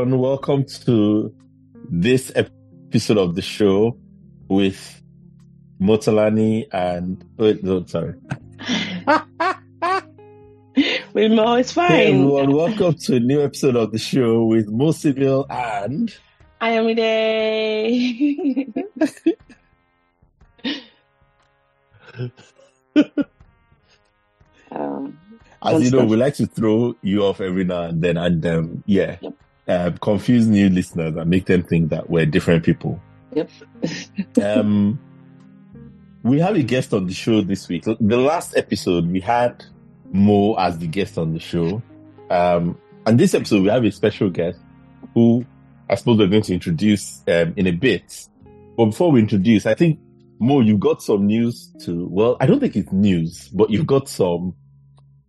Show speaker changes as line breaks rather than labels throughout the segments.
everyone, welcome to this episode of the show with Motolani and wait, no, sorry.
with Mo, it's fine.
Hey everyone, welcome to a new episode of the show with Mo Sibyl and
I am day. um,
as you know, we like to throw you off every now and then and um, yeah.
Yep.
Um, confuse new listeners and make them think that we're different people.
Yep.
um, we have a guest on the show this week. The last episode we had Mo as the guest on the show. Um, and this episode we have a special guest who I suppose we're going to introduce um, in a bit. But before we introduce, I think Mo, you've got some news to. Well, I don't think it's news, but you've got some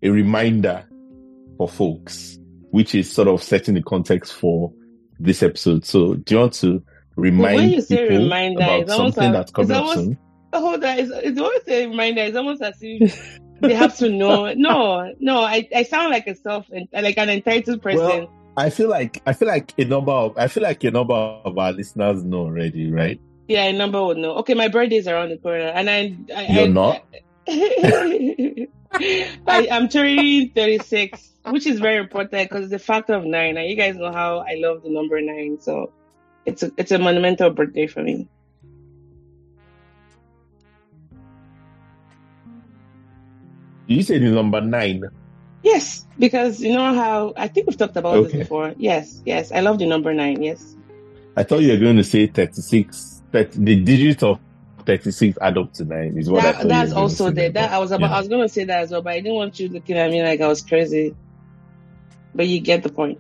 a reminder for folks, which is sort of setting the context for this episode. So, do you want to remind
when you say
people
reminder,
about
it's
something that's coming oh,
it's
up soon?
hold on, it's, it's always a reminder. It's almost as if they have to know. No, no, I, I sound like a self, like an entitled person.
Well, I feel like I feel like a number of I feel like a number of our listeners know already, right?
yeah, a number would know. Okay, my birthday is around the corner, and I, I
You're
I,
not.
I, I'm turning 36, which is very important because it's a factor of nine. And you guys know how I love the number nine, so it's a it's a monumental birthday for me.
You said number nine.
Yes, because you know how I think we've talked about
Okay.
this before. Yes, yes, I love the number nine. Yes,
I thought you were going to say 36. That the digit of 36 add up to nine is what I
that,
you
that's also there.
there,
That I was about.
yeah.
I was going to say that as well, but I didn't want you looking at me like I was crazy. But you get the point.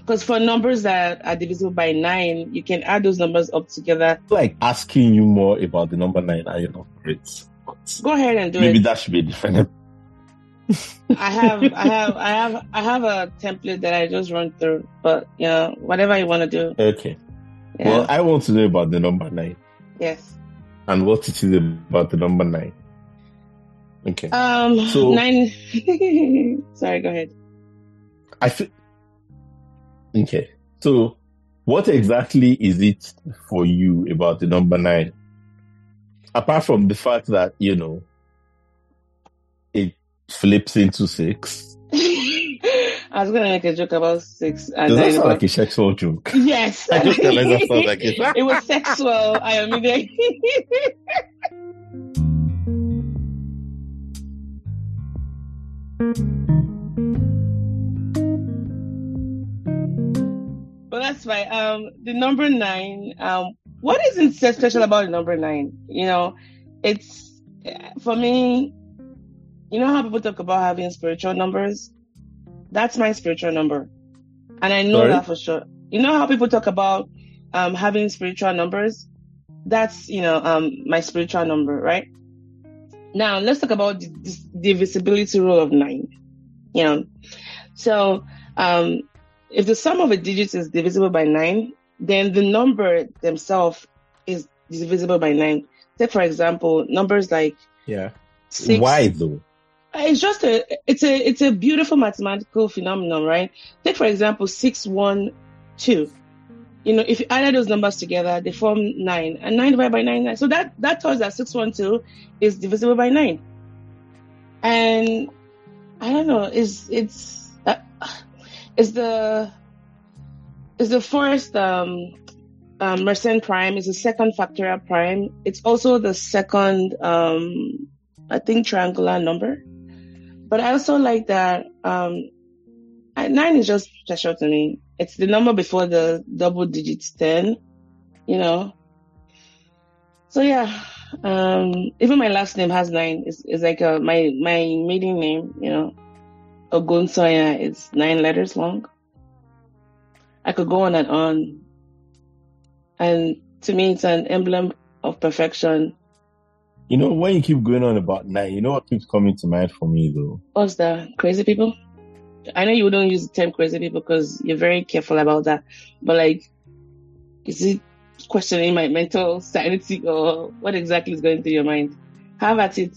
Because for numbers that are divisible by nine, you can add those numbers up together.
like asking you more about the number nine and you're not great.
Go ahead and do
maybe
it.
Maybe that should be different.
I have, I have, I have, I have a template that I just run through. But yeah, whatever you want to do.
Okay.
Yeah.
Well, I want to know about the number nine
yes.
And what it is about the number nine. Okay.
Um.
So-
nine. Sorry. Go ahead.
I feel okay. So, what exactly is it for you about the number nine? Apart from the fact that you know it flips into six,
I was gonna make a joke about six and
does that sound like a sexual joke?
Yes.
I just realized that sounds like it.
it was sexual. I am But that's fine. Um, the number nine. Um, what isn't so special about the number nine? You know, it's for me. You know how people talk about having spiritual numbers. That's my spiritual number, and I know
Sorry?
that for sure. You know how people talk about um having spiritual numbers. That's you know um my spiritual number, right? Now let's talk about the, the divisibility rule of nine. You know, so um if the sum of a digit is divisible by nine, then the number themselves is divisible by nine. Take for example, numbers like
Yeah.
six.
Why though?
It's just a it's a it's a beautiful mathematical phenomenon, right? Take for example six one two. You know, if you add those numbers together, they form nine, and nine divided by nine, nine. So that that tells us that six one two is divisible by nine. And I don't know, is it's uh, is the is the first um um Mersenne prime is the second factorial prime. It's also the second um I think triangular number. But I also like that um nine is just special to me. It's the number before the double digits ten, you know. So yeah, um even my last name has nine. It's, it's like uh my my maiden name, you know. Ogunsoya is nine letters long. I could go on and on. And to me, it's an emblem of perfection.
You know, when you keep going on about nine, you know what keeps coming to mind for me though?
What's that? Crazy people? I know you don't use the term crazy people because you're very careful about that, but like, is it questioning my mental sanity or what exactly is going through your mind? Have at it.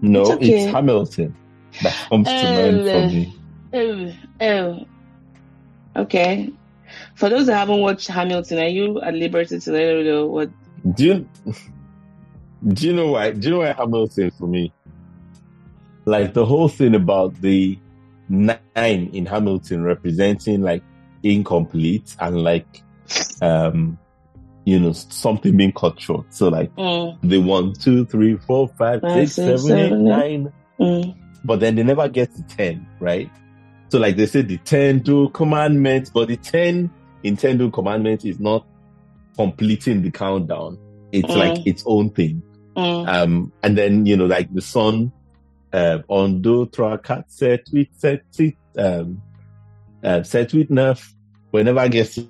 No,
It's
it's. Hamilton that comes to mind for
Um,
me.
Oh, oh. Okay. For those that haven't watched Hamilton, are you at liberty to let know what?
Do you do you know why? Do you know why Hamilton for me? Like the whole thing about the nine in Hamilton representing like incomplete and like um you know something being cut short. So like
Mm,
the one, two, three, four, five,
Five,
six,
six,
seven, eight,
seven, eight.
nine.
mm,
but then they never get to 10, right? So like they say the 10 Duel Commandments, but the 10 in 10 Duel Commandments is not completing the countdown. It's
Mm.
like its own thing.
mm,
Um, and then, you know, like the son, uh, on do trakat set with set it, um, uh, set with nerf, whenever gets to-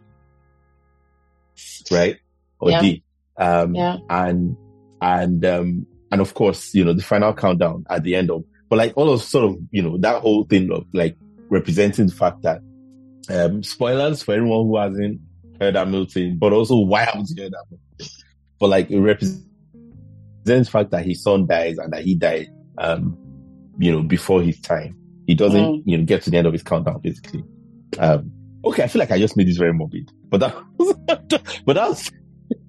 right? Or
Yeah.
D. Um,
yeah.
and and um and of course you know the final countdown at the end of but like all of sort of you know that whole thing of like representing the fact that um spoilers for anyone who hasn't heard Hamilton but also why haven't you heard Hamilton but like it represents the fact that his son dies and that he died um you know before his time he doesn't
Mm.
you know get to the end of his countdown basically um okay I feel like I just made this very morbid but that but that was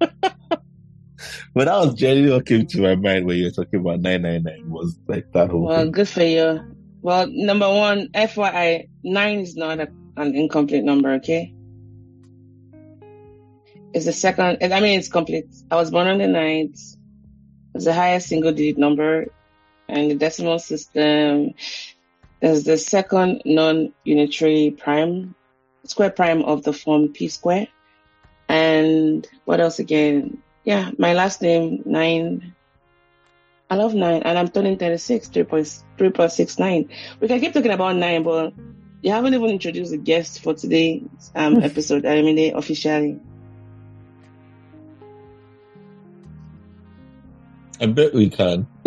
but that was generally what came to my mind when you were talking about 999 was like that whole
Well,
thing.
good for you. Well, number one, FYI, nine is not a, an incomplete number, okay? It's the second, I mean, it's complete. I was born on the ninth. It's the highest single digit number and the decimal system. There's the second non-unitary prime, square prime of the form P square. And what else again? Yeah, my last name, nine. I love nine, and I'm turning 36, 3.69. We can keep talking about nine, but you haven't even introduced the guest for today's um, episode, I mean, officially.
I bet we can.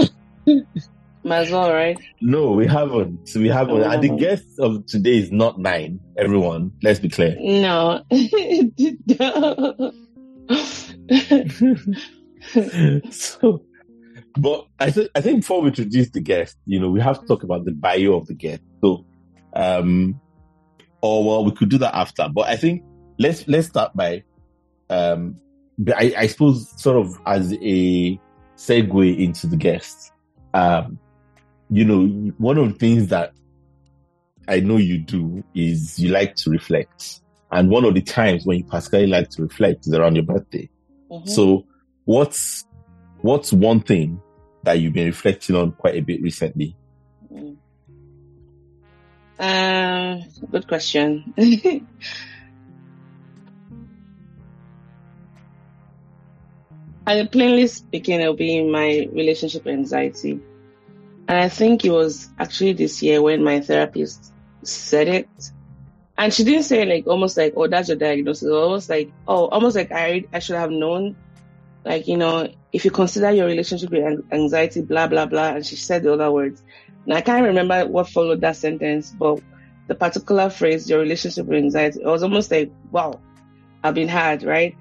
Might as well, right?
No, we haven't. So we haven't. And the guest of today is not nine. Everyone, let's be clear.
No.
so, but I think I think before we introduce the guest, you know, we have to talk about the bio of the guest. So, um, or well, we could do that after. But I think let's let's start by, um, I, I suppose sort of as a segue into the guest. Um, you know, one of the things that I know you do is you like to reflect. And one of the times when you particularly like to reflect is around your birthday.
Mhm.
So what's what's one thing that you've been reflecting on quite a bit recently?
Um, good question. and plainly speaking, it'll be my relationship anxiety. And I think it was actually this year when my therapist said it. And she didn't say like almost like, oh, that's your diagnosis. Almost like, oh, almost like I I should have known. Like, you know, if you consider your relationship with anxiety, blah, blah, blah. And she said the other words. And I can't remember what followed that sentence, but the particular phrase, your relationship with anxiety, it was almost like, wow, I've been hard, right?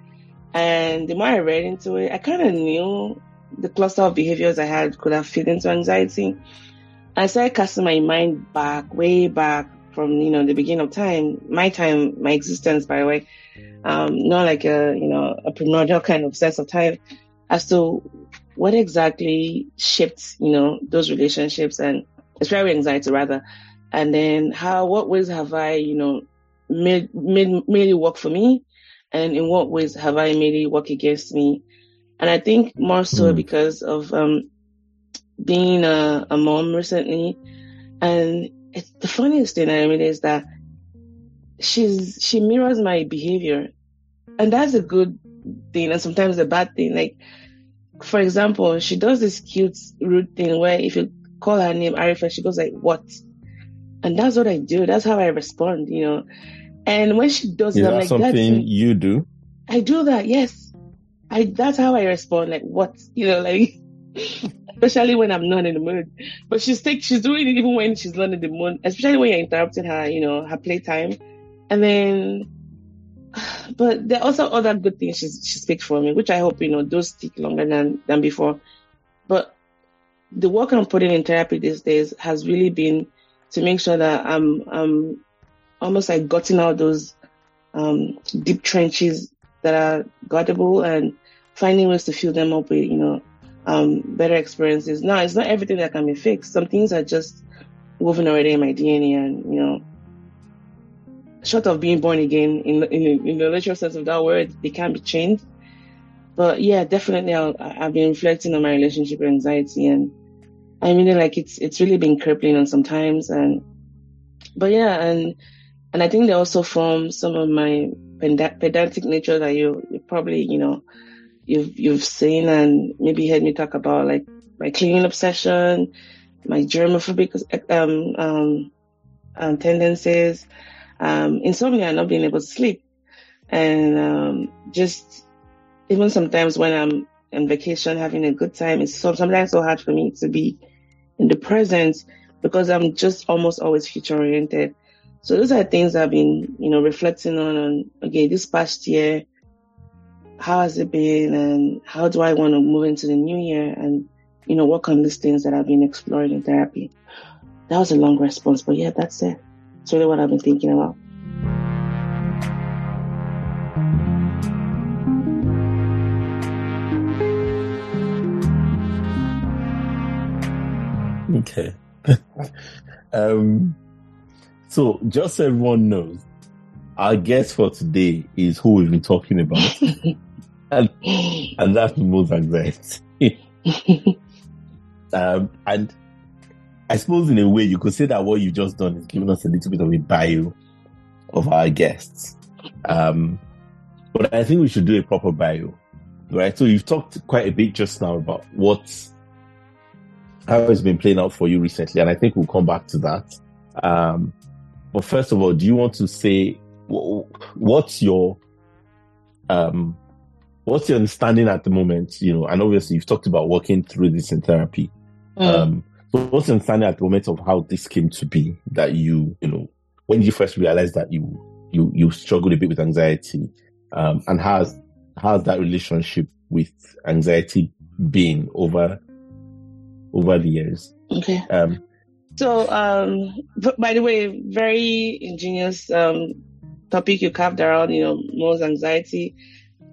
And the more I read into it, I kind of knew the cluster of behaviors I had could have fit into anxiety. I started casting my mind back, way back from, you know, the beginning of time, my time, my existence, by the way, um, not like a, you know, a primordial kind of sense of time as to what exactly shaped, you know, those relationships and especially anxiety rather. And then how, what ways have I, you know, made, made, made it work for me? And in what ways have I made it work against me? And I think more so
Hmm.
because of, um, being a, a mom recently. And it's, the funniest thing I mean is that she's, she mirrors my behavior. And that's a good thing and sometimes a bad thing. Like, for example, she does this cute, rude thing where if you call her name Arifa, she goes like, what? And that's what I do. That's how I respond, you know. And when she does
Is
it, I'm
that
like,
something
that's,
you do?
I do that, yes. I, that's how I respond, like, what? You know, like, especially when I'm not in the mood. But she's take, she's doing it even when she's not in the mood, especially when you're interrupting her, you know, her playtime. And then, but there are also other good things she, she speaks for me, which I hope, you know, those stick longer than, than before. But the work I'm putting in therapy these days has really been to make sure that I'm, I'm almost like gutting out those um, deep trenches that are guardable and finding ways to fill them up with, you know, um, better experiences. Now, it's not everything that can be fixed. Some things are just woven already in my DNA and, you know, short of being born again in, in, in the literal sense of that word, they can't be changed. But yeah, definitely i have been reflecting on my relationship with anxiety and I mean, like it's, it's really been crippling on sometimes and, but yeah, and, and I think they also form some of my pedantic nature that you, you probably, you know, you've you've seen and maybe heard me talk about like my cleaning obsession, my germophobic um, um, um, tendencies, um, insomnia, not being able to sleep, and um, just even sometimes when I'm on vacation having a good time, it's so, sometimes so hard for me to be in the present because I'm just almost always future oriented. So those are things I've been, you know, reflecting on. On okay, this past year, how has it been and how do I want to move into the new year and, you know, work on these things that I've been exploring in therapy. That was a long response, but yeah, that's it. It's really what I've been thinking about.
Okay. um, so just so everyone knows, our guest for today is who we've been talking about. and, and that's the most anxiety. um, and I suppose in a way you could say that what you've just done is giving us a little bit of a bio of our guests. Um, but I think we should do a proper bio, right? So you've talked quite a bit just now about what how it's been playing out for you recently, and I think we'll come back to that. Um, but first of all, do you want to say what's your um what's your understanding at the moment? You know, and obviously you've talked about working through this in therapy. Mm. Um, your understanding at the moment of how this came to be that you, you know, when you first realized that you, you, you struggled a bit with anxiety? Um, and how's, how's that relationship with anxiety been over, over the years?
Okay. Um, so, um, by the way, very ingenious, um, topic you carved around, you know, most anxiety.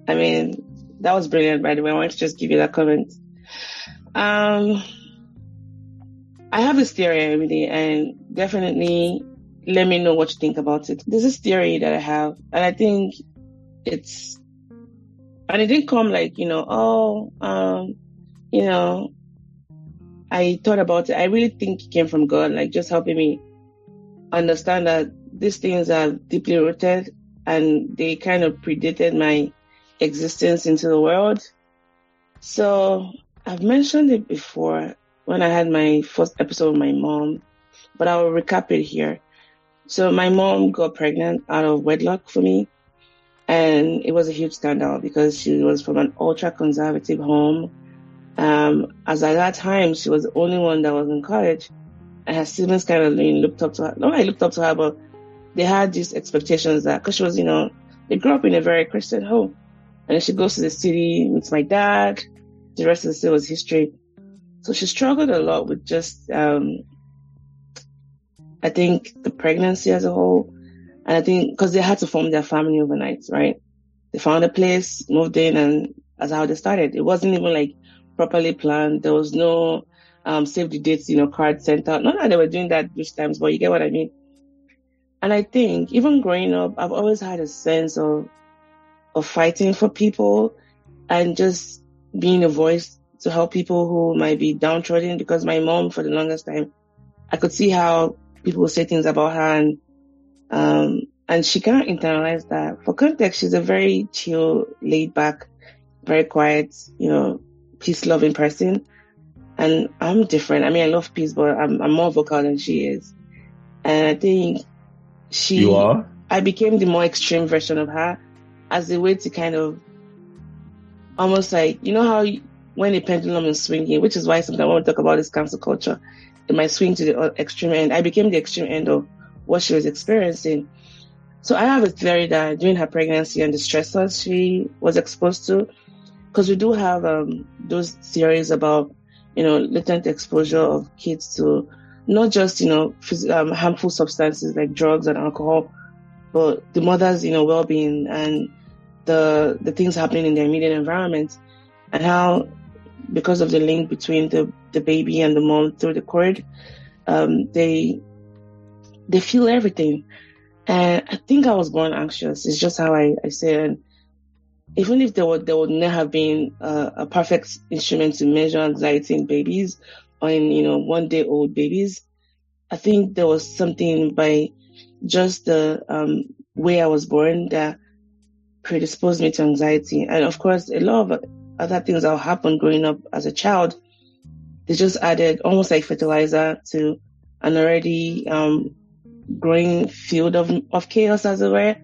I mean, that was brilliant, by the way. I want to just give you that comment. Um, I have this theory every and definitely let me know what you think about it. This theory that I have, and I think it's, and it didn't come like, you know, oh, um, you know, I thought about it. I really think it came from God, like just helping me understand that these things are deeply rooted and they kind of predated my existence into the world. So I've mentioned it before when I had my first episode with my mom, but I will recap it here. So my mom got pregnant out of wedlock for me. And it was a huge scandal because she was from an ultra conservative home. Um, as at that time, she was the only one that was in college. And her siblings kind of looked up to her. No, I looked up to her, but they had these expectations that, cause she was, you know, they grew up in a very Christian home. And then she goes to the city, meets my dad. The rest of the city was history. So she struggled a lot with just, um, I think the pregnancy as a whole. And I think, cause they had to form their family overnight, right? They found a place, moved in, and that's how they started. It wasn't even like properly planned. There was no, um, save the dates, you know, card sent out. Not that they were doing that those times, but you get what I mean. And I think even growing up, I've always had a sense of of fighting for people and just being a voice to help people who might be downtrodden because my mom for the longest time I could see how people say things about her and um and she can't internalize that. For context, she's a very chill, laid back, very quiet, you know, peace loving person. And I'm different. I mean, I love peace, but I'm, I'm more vocal than she is. And I think she,
you are?
I became the more extreme version of her as a way to kind of almost like, you know how when the pendulum is swinging, which is why sometimes when we talk about this cancel culture, it might swing to the extreme end. I became the extreme end of what she was experiencing. So I have a theory that during her pregnancy and the stressors she was exposed to, because we do have um, those theories about, you know, latent exposure of kids to not just, you know, um, harmful substances like drugs and alcohol, but the mother's, you know, well-being and the, the things happening in their immediate environment and how because of the link between the, the baby and the mom through the cord, um, they they feel everything. And I think I was born anxious. It's just how I, I say it. even if there would there would not have been a, a perfect instrument to measure anxiety in babies or in you know one day old babies, I think there was something by just the um, way I was born that predisposed me to anxiety. And of course, a lot of other things that happened growing up as a child, they just added almost like fertilizer to an already um, growing field of, of chaos, as it were.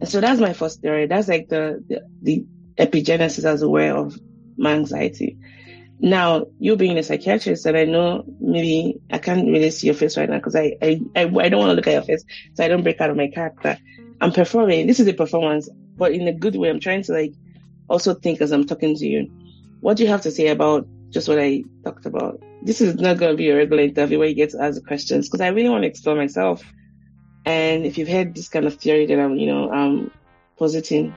And so that's my first theory. That's like the, the, the epigenesis, as it were, of my anxiety. Now, you being a psychiatrist, and I know maybe I can't really see your face right now because I, I, I, I don't want to look at your face so I don't break out of my character. I'm performing. This is a performance, but in a good way. I'm trying to like also think as I'm talking to you. What do you have to say about just what I talked about? This is not going to be a regular interview where you get to ask questions because I really want to explore myself. And if you've heard this kind of theory that I'm, you know, um, positing.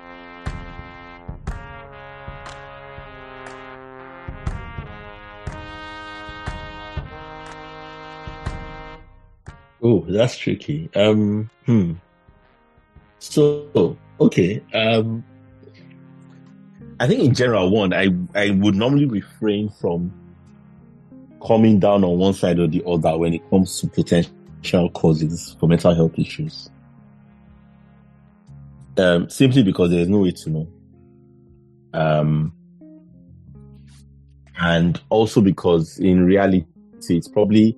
Oh, that's tricky. Um, hmm. So, okay. Um, I think in general, one, I, I would normally refrain from coming down on one side or the other when it comes to potential causes for mental health issues. Um, simply because there's no way to know. Um, and also because in reality, it's probably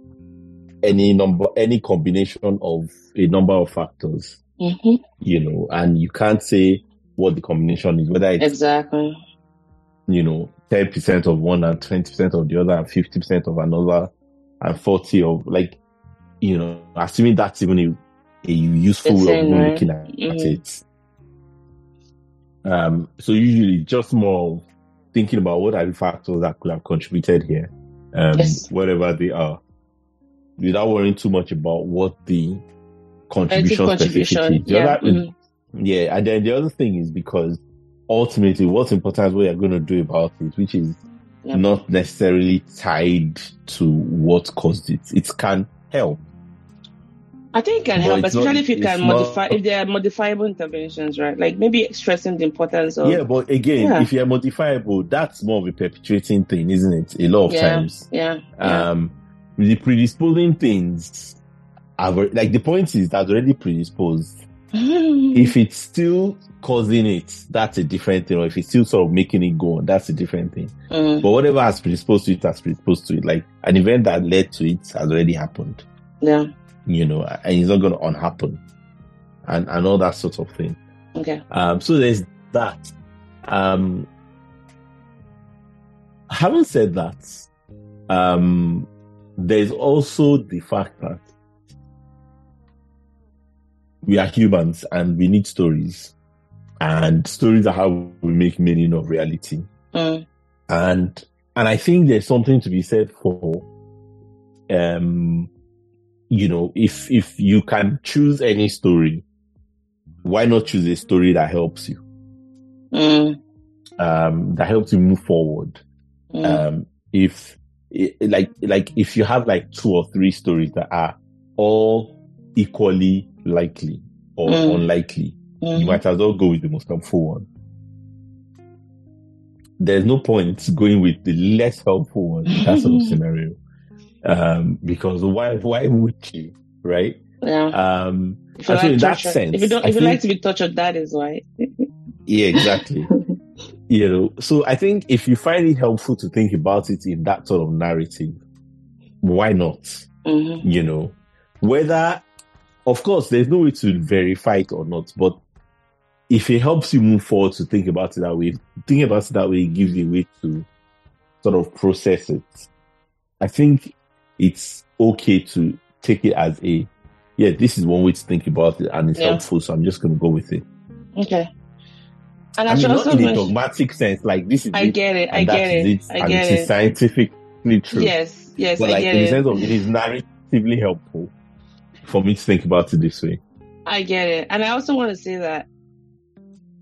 any number, any combination of a number of factors,
mm-hmm.
you know, and you can't say what the combination is, whether it's
exactly,
you know, 10% of one and 20% of the other and 50% of another and 40 of like, you know, assuming that's even a, a useful way of right? looking at, mm-hmm. it. Um, so usually just more thinking about what are the factors that could have contributed here, um, yes. whatever they are, without worrying too much about what the contribution, contribution
yeah. Other, mm-hmm.
Yeah, and then the other thing is because ultimately what's important is what you're going to do about it, which is yep. not necessarily tied to what caused it. It can help.
I think it can but help, especially not, if you can modify, not, if there are modifiable interventions, right? Like maybe stressing the importance of.
Yeah, but again, yeah. if you're modifiable, that's more of a perpetuating thing, isn't it? A lot of
yeah,
times.
Yeah.
Um, yeah. the predisposing things, are, like the point is that's already predisposed if it's still causing it, that's a different thing. Or if it's still sort of making it go on, that's a different thing.
Mm.
But whatever has predisposed to it has predisposed to it. Like an event that led to it has already happened.
Yeah.
You know, and it's not going to unhappen. And, and all that sort of thing.
Okay.
Um, so there's that. Um, having said that, um, there's also the fact that we are humans and we need stories. And stories are how we make meaning of reality.
Mm.
And and I think there's something to be said for um you know, if if you can choose any story, why not choose a story that helps you?
Mm.
Um that helps you move forward. Mm. Um if like like if you have like two or three stories that are all equally likely or mm. unlikely, mm-hmm. you might as well go with the most helpful one. There's no point going with the less helpful one in that sort of scenario. Um, because why why would you, right?
Yeah.
Um so like in that sense,
if you don't, if you think, like to be tortured, that is why.
yeah, exactly. you know, so I think if you find it helpful to think about it in that sort of narrative, why not?
Mm-hmm.
You know, whether of course, there's no way to verify it or not, but if it helps you move forward to think about it that way, think about it that way, it gives you a way to sort of process it, I think it's okay to take it as a, yeah, this is one way to think about it and it's
Yeah.
helpful. So I'm just going to go with it.
Okay. And I,
I mean, not in a dogmatic sense, like this is
I
it,
get it, I
and
get it,
it,
I
and
get
it is
it.
scientifically true.
Yes, yes,
but
I
like in the sense of it is narratively helpful for me to think about it this way.
I get it. And I also want to say that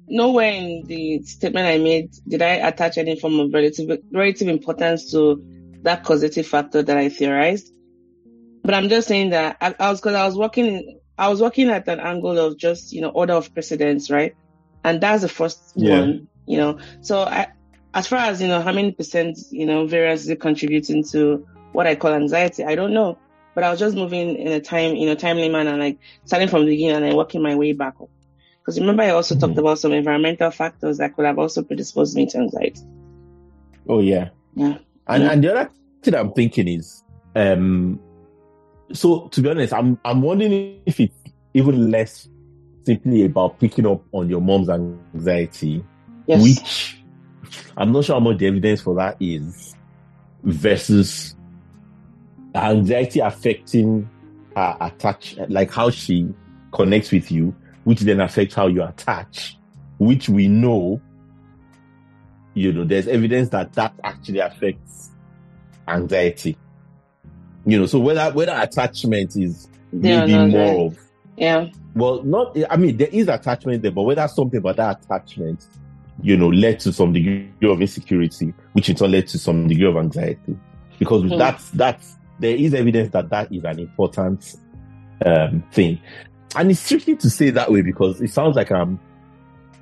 nowhere in the statement I made did I attach any form of relative relative importance to that causative factor that I theorized. But I'm just saying that I, I was because I was working I was working at an angle of just, you know, order of precedence, right? And that's the first
Yeah.
one, you know. So I as far as, you know, how many percent, you know, variance is it contributing to what I call anxiety, I don't know. But I was just moving in a time, you know, timely manner, like starting from the beginning and then working my way back up. Because remember, I also talked
Mhm.
about some environmental factors that could have also predisposed me to anxiety.
Oh yeah.
Yeah.
And
Yeah.
and the other thing I'm thinking is, um, so to be honest, I'm I'm wondering if it's even less simply about picking up on your mom's anxiety,
Yes.
which I'm not sure how much the evidence for that is, versus anxiety affecting her attach, like how she connects with you, which then affects how you attach, which we know, you know, there's evidence that that actually affects anxiety. You know, so whether whether attachment is
are
maybe
not
more of
Yeah.
well, not. I mean, there is attachment there, but whether something about that attachment, you know, led to some degree of insecurity, which in turn led to some degree of anxiety, because
Hmm.
that's that's there is evidence that that is an important um, thing, and it's tricky to say that way because it sounds like I'm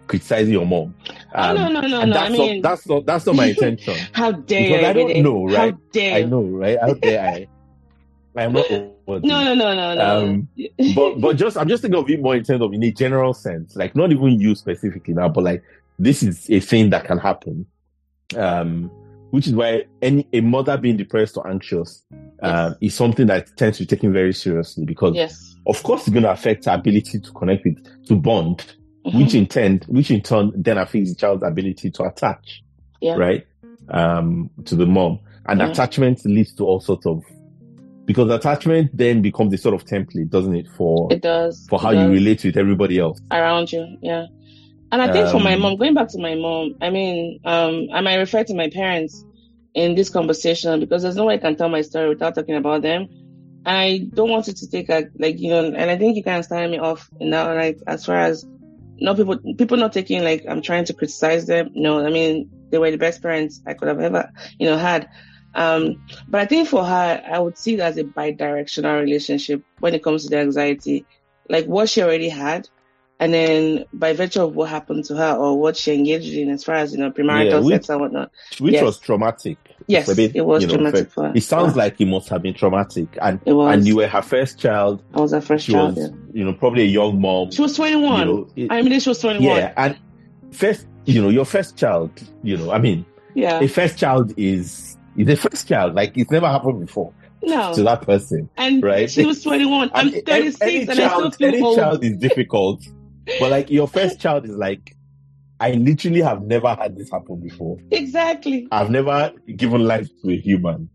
criticizing your mom.
oh,
Um,
no, no, no,
and
no. I
that's
mean,
not that's not that's not my intention.
how dare
because
you?
I don't
Ebede?
know, right?
How dare
I know, right? Out there, I I'm not. worthy.
No, no, no, no, no.
Um, but but just I'm just thinking of it more in terms of in a general sense, like not even you specifically now, but like this is a thing that can happen. Um, which is why any a mother being depressed or anxious um, is something that tends to be taken very seriously because
yes.
of course it's going to affect her ability to connect with to bond,
Mhm.
which in turn which in turn then affects the child's ability to attach,
Yeah.
right, um, to the mom, and
Yeah.
attachment leads to all sorts of because attachment then becomes a sort of template, doesn't it, for
It does.
for how you relate with everybody else.
around you. Yeah. And I think for my
Um,
mom, going back to my mom, I mean, um, I might refer to my parents in this conversation because there's no way I can tell my story without talking about them. I don't want it to take a, like, you know, and I think you can start me off now, like, as far as no people, people not taking, like, I'm trying to criticize them. No, I mean, they were the best parents I could have ever, you know, had. Um, but I think for her, I would see it as a bi-directional relationship when it comes to the anxiety, like what she already had, and then by virtue of what happened to her or what she engaged in as far as you know premarital
Yeah, which-
sex and whatnot.
Which
Yes.
was traumatic.
Yes, it was
you know,
traumatic
for-
for her.
It sounds
Yeah.
like it must have been traumatic. And
It was.
and you were her first child.
I was her first
She
child.
was,
yeah.
you know, probably a young mom.
She was 21.
You know, it-
I mean, she was 21.
yeah, and first, you know, your first child. You know, I mean,
Yeah.
a first child is is a first child. Like it's never happened before
no.
to that person.
and
right?
she was 21. I'm 36
any
and I still
child,
feel
any
old.
child is difficult, but like your first child is like, I literally have never had this happen before.
Exactly.
I've never given life to a human.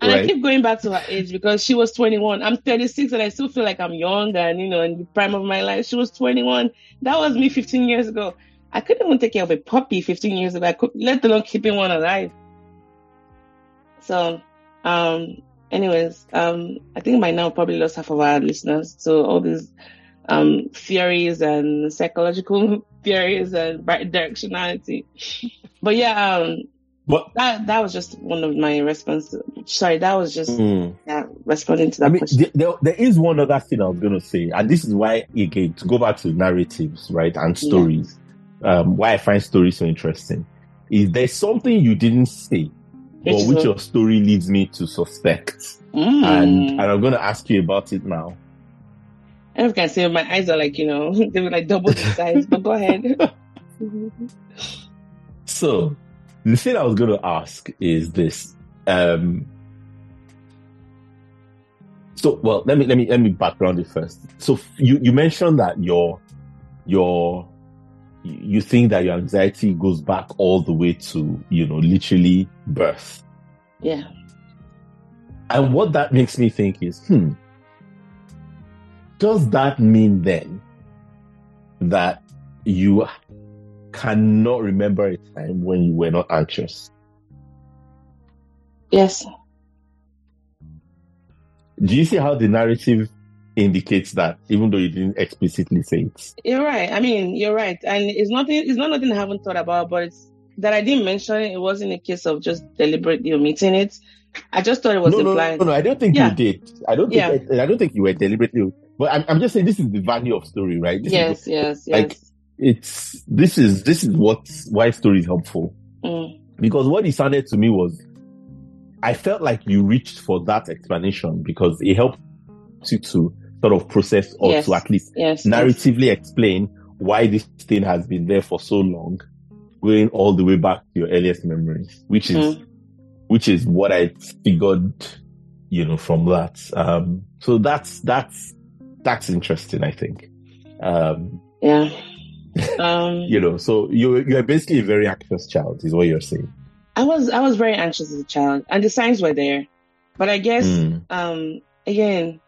And I keep going back to her age because she was 21. I'm 36 and I still feel like I'm young and, you know, in the prime of my life. She was 21. That was me 15 years ago. I couldn't even take care of a puppy 15 years ago. I could, let alone keeping one alive. So, um, anyways, um, I think by now probably lost half of our listeners. So all these, um, theories and psychological theories and directionality. But yeah, um,
But
that that was just one of my responses. Sorry, that was just
mm,
yeah, responding to that
I mean,
question.
there, there is one other thing I was going to say, and this is why, again, to go back to narratives, right, and
Yeah.
stories, um, why I find stories so interesting is there's something you didn't say, but
Which
which your story leads me to suspect,
Mm.
and and I'm going to ask you about it now.
I don't know if I can say my eyes are like you know they were like double the size, but go ahead.
So, the thing I was going to ask is this. Um, so, well, let me let me let me background it first. So, you you mentioned that your your you think that your anxiety goes back all the way to, you know, literally birth.
Yeah.
And what that makes me think is, hmm, does that mean then that you cannot remember a time when you were not anxious?
Yes.
Do you see how the narrative indicates that, even though you didn't explicitly say it?
You're right. I mean, you're right. And it's nothing, it's not nothing I haven't thought about, but it's that I didn't mention it. It wasn't a case of just deliberately omitting it. I just thought it was
no,
implied.
No, no, no, I don't think
Yeah.
you did. I don't think,
Yeah.
I, don't think you were deliberately, but I'm, I'm just saying this is the value of story, right? This
yes,
is,
yes, yes.
like- it's, this is, this is what, why story is helpful.
Mm,
Because what it sounded to me was, I felt like you reached for that explanation because it helped you to sort of process or
Yes.
to at least
yes. yes.
narratively explain why this thing has been there for so long, going all the way back to your earliest memories, which is,
Mm.
which is what I figured, you know, from that. Um, so that's, that's, that's interesting, I think. Um,
Yeah. Um,
you know, so you're, you're basically a very anxious child is what you're saying.
I was I was very anxious as a child, and the signs were there, but I guess
Mm.
um again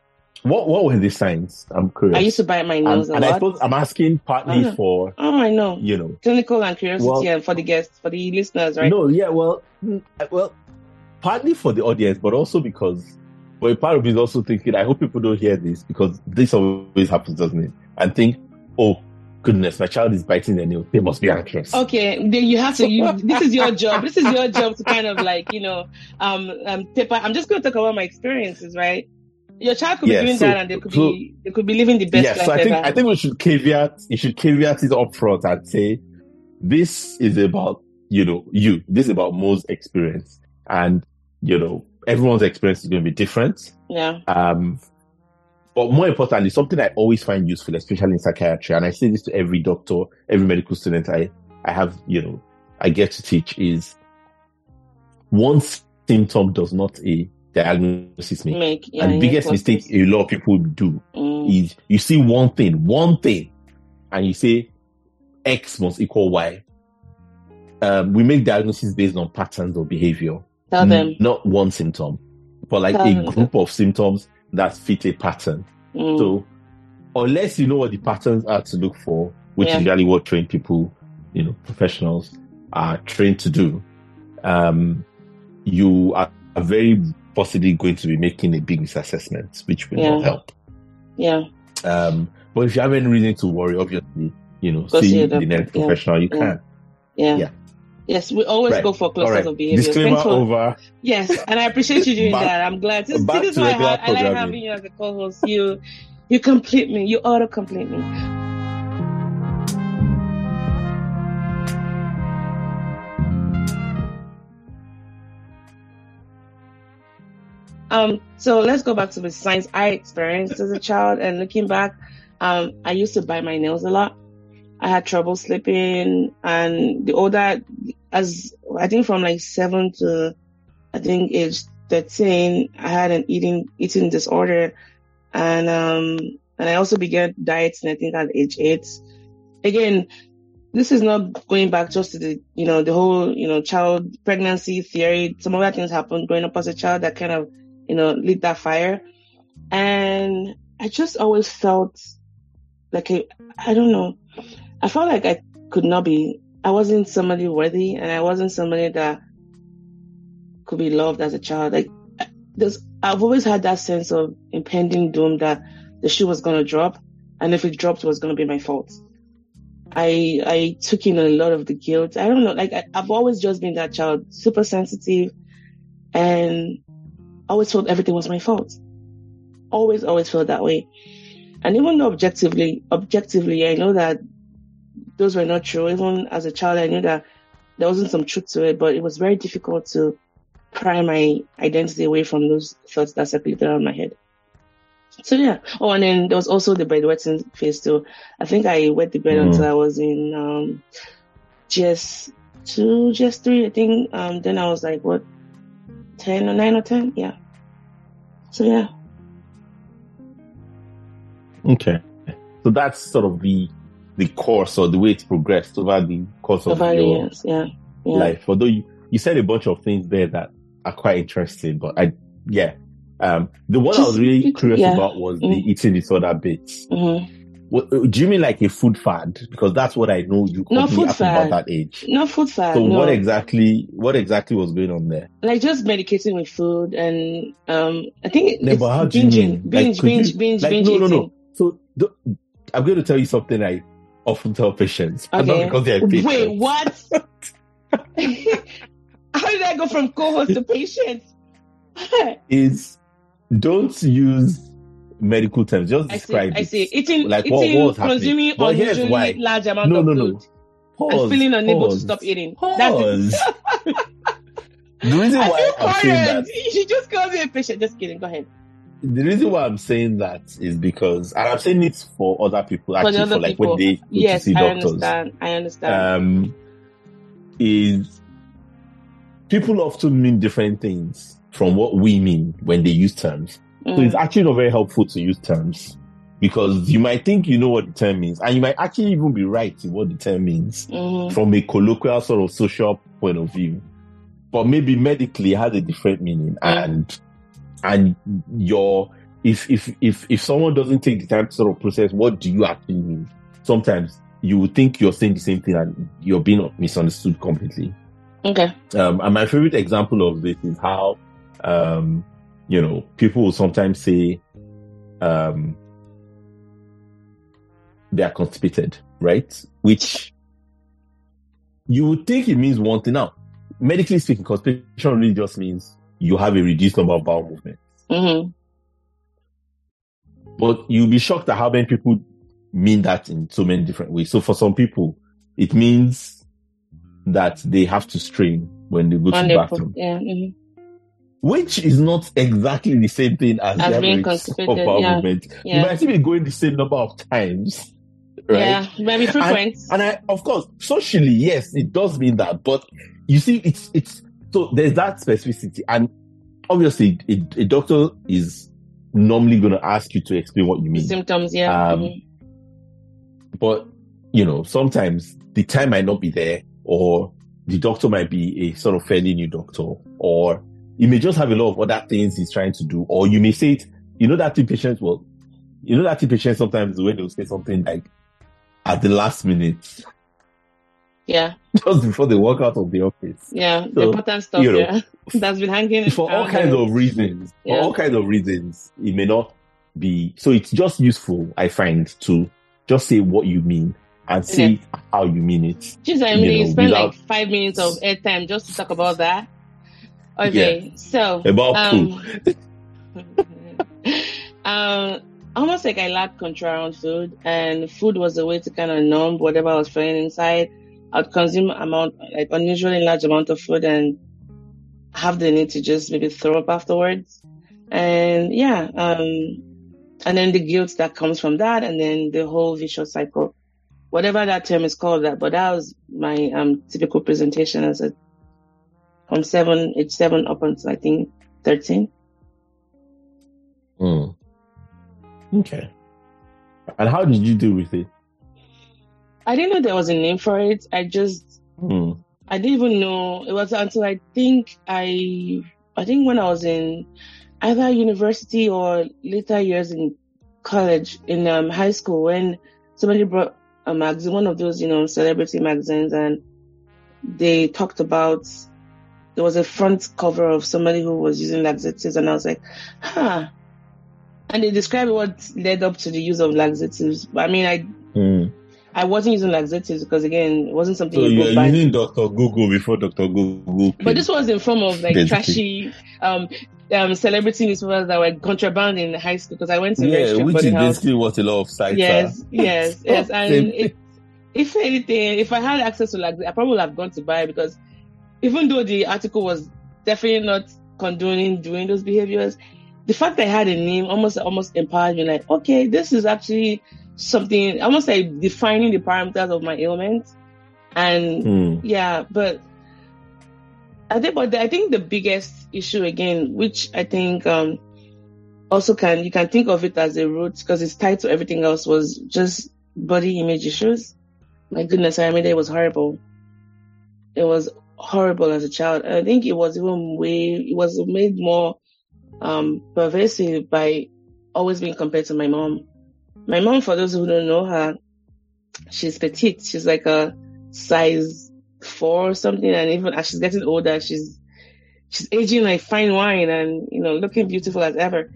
What, what were the signs? I'm curious.
I used to bite my
and,
nose a
and I suppose I'm asking partly
Oh.
for,
oh, I know.
you know,
Clinical and curiosity,
Well-
and for the guests, for the listeners, right?
No, yeah, well, mm, well, partly for the audience, but also because, but part of me is also thinking, I hope people don't hear this because this always happens, doesn't it? And think, oh goodness, my child is biting their nail. They must be anxious.
Okay, then you have to. You, this is your job. This is your job to kind of like you know, um, um, paper. I'm just going to talk about my experiences, right? Your child could
Yeah,
be doing
so-
that, and they could
so-
be they could be living the best
Yes,
life
so I think
ever.
I think we should caveat you should caveat it up front and say this is about you know you. This is about Mo's experience, and you know everyone's experience is going to be different.
yeah,
Um, but more importantly, something I always find useful, especially in psychiatry, and I say this to every doctor, every medical student I, I have, you know, I get to teach is one symptom does not a diagnosis make.
make yeah,
and the biggest mistake a lot of people do
Mm,
is you see one thing, one thing, and you say X must equal Y. Um, we make diagnoses based on patterns of behavior,
tell them.
n- not one symptom, but like
Tell
a
them.
group of symptoms that fit a pattern.
Mm,
So, unless you know what the patterns are to look for, which
Yeah.
is really what trained people, you know, professionals are trained to do, um, you are, very possibly going to be making a big misassessment, which will not help.
yeah,
Um, but if you have any reason to worry, obviously, you know,
Go
see
see
the
the-
next
yeah,
professional you
yeah.
can.
yeah,
Yeah.
Yes, we always
Right.
go for
All
clusters
right.
of behaviors.
Disclaimer
Thanks for,
over.
Yes, and I appreciate you doing
Back-
that. I'm glad. This,
back
this is
to
why I, I like having you as a co-host. You, you complete me. You auto complete me. Um, so let's go back to the signs I experienced as a child. And looking back, um, I used to bite my nails a lot. I had trouble sleeping, and the older, as I think from like seven to, I think age thirteen, I had an eating eating disorder, and um, and I also began dieting. I think at age eight. Again, this is not going back just to the you know the whole you know child pregnancy theory. Some other things happened growing up as a child that kind of you know lit that fire, and I just always felt like I, I don't know. I felt like I could not be, I wasn't somebody worthy and I wasn't somebody that could be loved as a child. Like, there's, I've always had that sense of impending doom that the shoe was going to drop. And if it dropped, it was going to be my fault. I, I took in a lot of the guilt. I don't know. Like, I, I've always just been that child, super sensitive and always felt everything was my fault. Always, always felt that way. And even though objectively, objectively, I know that those were not true. Even as a child, I knew that there wasn't some truth to it, but it was very difficult to pry my identity away from those thoughts that circulated around my head. So yeah. Oh, and then there was also the bedwetting phase too. I think I wet the bed
Mhm.
until I was in um GS two, GS three. I think um then I was like what ten or nine or ten. Yeah. So yeah.
Okay. So that's sort of the the course or the way it's progressed over the course of
Over the
your
years, yeah. yeah.
life. Although you, you said a bunch of things there that are quite interesting, but I, yeah. Um, the one I was really curious
yeah.
about was the
Mm.
eating disorder bit.
Mhm.
What, do you mean like a food fad? Because that's what I know you
No,
completely
food
asked about that age.
Not food fad.
So
no.
what exactly, what exactly was going on there?
like just medicating with food and um I think it-
No,
it's
but how do you
binging,
mean? Like,
binge,
you-
binge, binge,
like,
binge
no, no, no. So I'm going to tell you something I often tell patients, and not
Okay.
because they're patients.
Wait, what? How did I go from co-host to patient?
Is don't use medical terms. Just
I see.
describe
I see. Eating,
Like, what-
eating,
what was
consuming
But here's
unusually
why.
large amount
No,
of
no,
food
no. Pause,
and feeling unable
pause,
to stop eating. That's.
Pause. the reason
I
why
feel
I'm saying that
should just call me a patient. Just kidding. Go ahead.
The reason why I'm saying that is because, and I'm saying it for other people, actually,
other
for like
people.
when they go
yes,
to see doctors.
I understand. I understand.
um, is people often mean different things from what we mean when they use terms. So
Mm.
it's actually not very helpful to use terms because you might think you know what the term means, and you might actually even be right in what the term means
Mhm.
from a colloquial sort of social point of view. But maybe medically it has a different meaning
Mm.
and and your if if if if someone doesn't take the time to sort of process what do you actually mean, sometimes you would think you're saying the same thing and you're being misunderstood completely.
Okay.
Um, and my favorite example of this is how, um, you know, people will sometimes say, um, they are constipated, right? Which you would think it means one thing. Now, medically speaking, constipation really just means you have a reduced number of bowel movements.
hmm
But you'll be shocked at how many people mean that in so many different ways. So for some people, it means that they have to strain when they go to the bathroom.
Yeah. hmm
which is not exactly the same thing as,
As
the average of bowel
yeah.
movement. You might still be going the same number of times, right?
Yeah. Maybe frequent.
And I, of course, socially, yes, it does mean that. But you see, it's it's so there's that specificity, and obviously, a, a doctor is normally going to ask you to explain what you mean.
Symptoms. Yeah.
Um,
mhm.
But you know, sometimes the time might not be there, or the doctor might be a sort of fairly new doctor, or he may just have a lot of other things he's trying to do, or you may say it. You know that the patients will, you know that the patients sometimes when they'll say something like at the last minute,
Yeah.
just before they walk out of the office,
Yeah.
So,
important stuff.
you know,
yeah. That's been hanging
for all kinds of reasons. For all kinds of reasons, it may not be. So it's just useful, I find, to just say what you mean and say how you mean it.
Jeez, I mean, you
know,
spend
without-
like five minutes of airtime just to talk about that. Okay, so
About
um, um, almost like I lacked control around food, and food was a way to kind of numb whatever I was feeling inside. I'd consume amount like unusually large amount of food and have the need to just maybe throw up afterwards. And yeah, um, and then the guilt that comes from that, and then the whole vicious cycle, whatever that term is called, that. But that was my um typical presentation as a from seven, age seven up until I think thirteen.
Hmm. Okay. And how did you deal with it?
I didn't know there was a name for it. I just
Hmm.
I didn't even know it was until I think I I think when I was in either university or later years in college in um, high school when somebody brought a magazine, one of those you know celebrity magazines, and they talked about there was a front cover of somebody who was using laxatives, and I was like, huh. And they described what led up to the use of laxatives. I mean, I
Hmm.
I wasn't using laxatives because again, it wasn't something
So
you go buy.
using Dr. Google before Dr. Google.
But this was in form of like
Basically.
trashy um um celebrity newspapers that were contraband in high school because I went to
yeah, which is
house.
basically what a lot of sites
Yes, yes, yes. And it, if anything, if I had access to like, I probably would have gone to buy it because even though the article was definitely not condoning doing those behaviors, the fact that I had a name almost almost empowered me. Like, okay, this is actually something almost say defining the parameters of my ailment, and.
Hmm.
yeah, but I think, but I think the biggest issue again, which I think um also can you can think of it as a root because it's tied to everything else, was just body image issues. My goodness, I mean, it was horrible. It was horrible as a child. I think it was even way, it was made more um, pervasive by always being compared to my mom. My mom, for those who don't know her, she's petite. She's like a size four or something. And even as she's getting older, she's, she's aging like fine wine and, you know, looking beautiful as ever.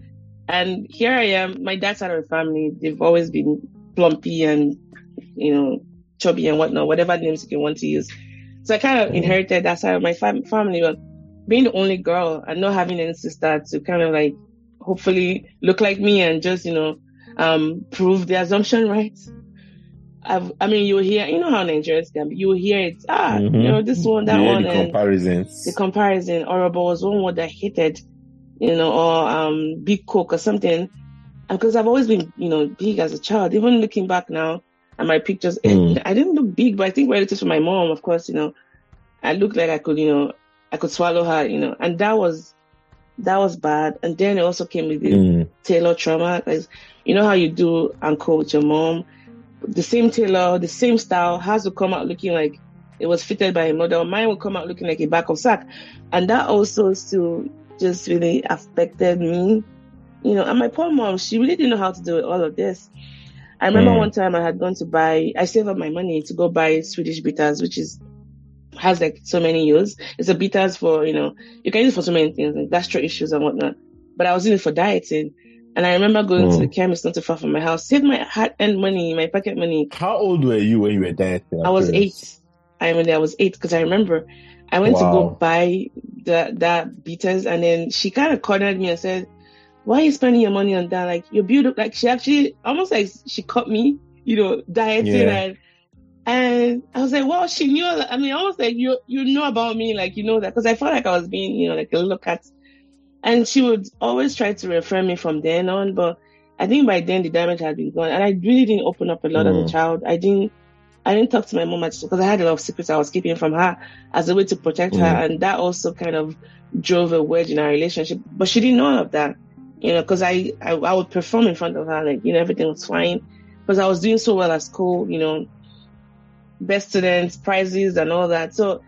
And here I am, my dad's side of the family, they've always been plumpy and, you know, chubby and whatnot, whatever names you can want to use. So I kind of inherited that side of my fam- family, but being the only girl and not having any sister to kind of like hopefully look like me and just, you know, um, prove the assumption right. I've, I mean, you hear, you know how Nigerians can be. You hear it, ah, mm-hmm. you know, this one, that
yeah,
one,
the comparisons.
the comparison. Or about was one word that hated, you know, or um, big cook or something. Because I've always been, you know, big as a child. Even looking back now at my pictures, mm. I didn't look big, but I think relative to my mom, of course, you know, I looked like I could, you know, I could swallow her, you know, and that was that was bad. And then it also came with the mm. tailor trauma. Like, you know how you do uncle with your mom, the same tailor, the same style has to come out looking like it was fitted by a model. Mine will come out looking like a back of sack, and that also still just really affected me. You know, and my poor mom, she really didn't know how to do all of this. I remember mm. one time I had gone to buy, I saved up my money to go buy Swedish bitters, which is has like so many use. It's a bitters for, you know, you can use it for so many things, like gastro issues and whatnot. But I was using it for dieting. And I remember going mm. to the chemist not too far from my house, saved my hard earned money, my pocket money.
How old were you when you were dieting?
I was eight. I mean, I was eight because I remember I went wow. to go buy the that bitters and then she kind of cornered me and said, why are you spending your money on that? Like, you're beautiful. Like, she actually almost like she caught me, you know, dieting yeah. and and I was like, well, she knew. I mean, almost like you, you know about me, like you know that, because I felt like I was being, you know, like a little cat. And she would always try to refer me from then on, but I think by then the damage had been gone, and I really didn't open up a lot mm. as a mm. child. I didn't, I didn't talk to my mom much because I had a lot of secrets I was keeping from her as a way to protect mm. her, and that also kind of drove a wedge in our relationship. But she didn't know of that, you know, because I, I I would perform in front of her, like you know everything was fine, because I was doing so well at school, you know best students, prizes, and all that. So,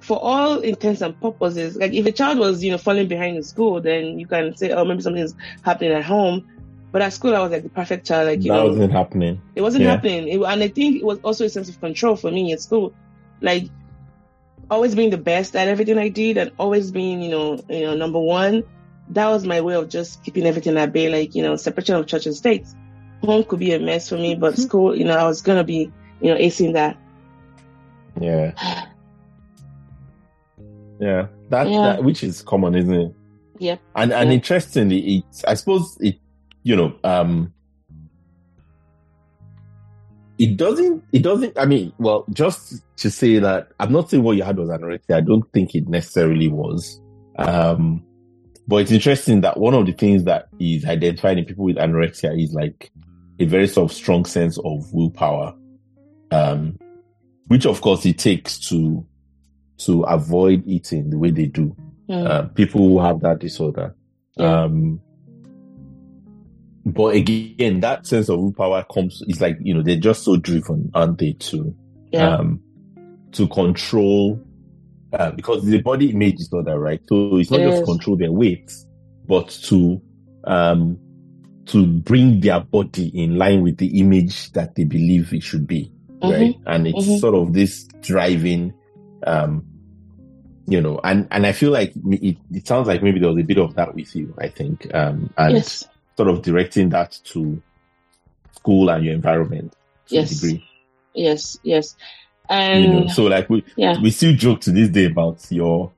for all intents and purposes, like if a child was, you know, falling behind in school, then you can say, oh, maybe something's happening at home. But at school, I was like the perfect child. Like, you
that
know,
wasn't happening.
It wasn't yeah. happening. It, and I think it was also a sense of control for me in school. Like, always being the best at everything I did and always being, you know, you know, number one. That was my way of just keeping everything at bay, like, you know, separation of church and state. Home could be a mess for me, but mm-hmm. school, you know, I was going to be, you know, acing that.
Yeah. Yeah. That, yeah. that which is common, isn't it?
Yeah.
And and
yeah.
interestingly, it I suppose it you know, um it doesn't it doesn't I mean, well, just to say that I'm not saying what you had was anorexia. I don't think it necessarily was. Um but it's interesting that one of the things that is identified in people with anorexia is like a very sort of strong sense of willpower. Um, which of course it takes to to avoid eating the way they do. Mm. Uh, people who have that disorder. Yeah. Um, but again, that sense of willpower comes, it's like, you know, they're just so driven, aren't they, to, yeah. um, to control, uh, because the body image disorder, right? So it's not yes. just control their weight, but to, um, to bring their body in line with the image that they believe it should be mm-hmm. right? And it's mm-hmm. sort of this driving, um, you know, and, and I feel like it, it sounds like maybe there was a bit of that with you, I think, um, and yes. sort of directing that to school and your environment to
yes.
a degree.
Yes, yes. And
you know, so like we, yeah. we still joke to this day about your,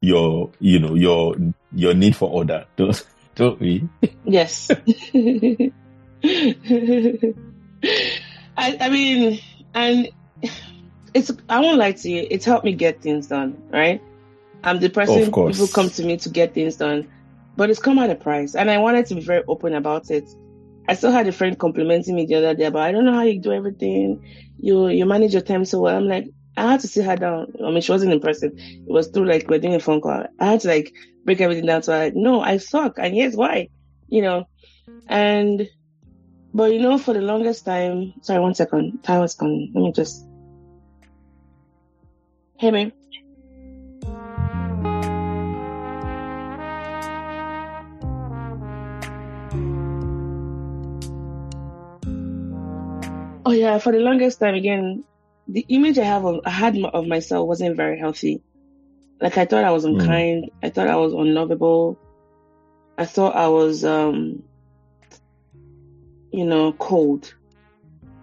your, you know, your, your need for order, don't, don't we?
Yes. I, I mean, and it's I won't lie to you, it's helped me get things done, right? I'm the person people come to me to get things done, but it's come at a price, and I wanted to be very open about it. I still had a friend complimenting me the other day, but I don't know how you do everything. You you manage your time so well. I'm like, I had to sit her down. I mean, she wasn't in person. It was through like we're doing a phone call. I had to like break everything down to her. No, I suck, and here's why. You know, and But you know, for the longest time, sorry, one second, time was coming. Let me just. Hey, babe. Oh yeah, for the longest time, again, the image I have of I had of myself wasn't very healthy. Like I thought I was unkind. Mm. I thought I was unlovable. I thought I was, um, you know, cold.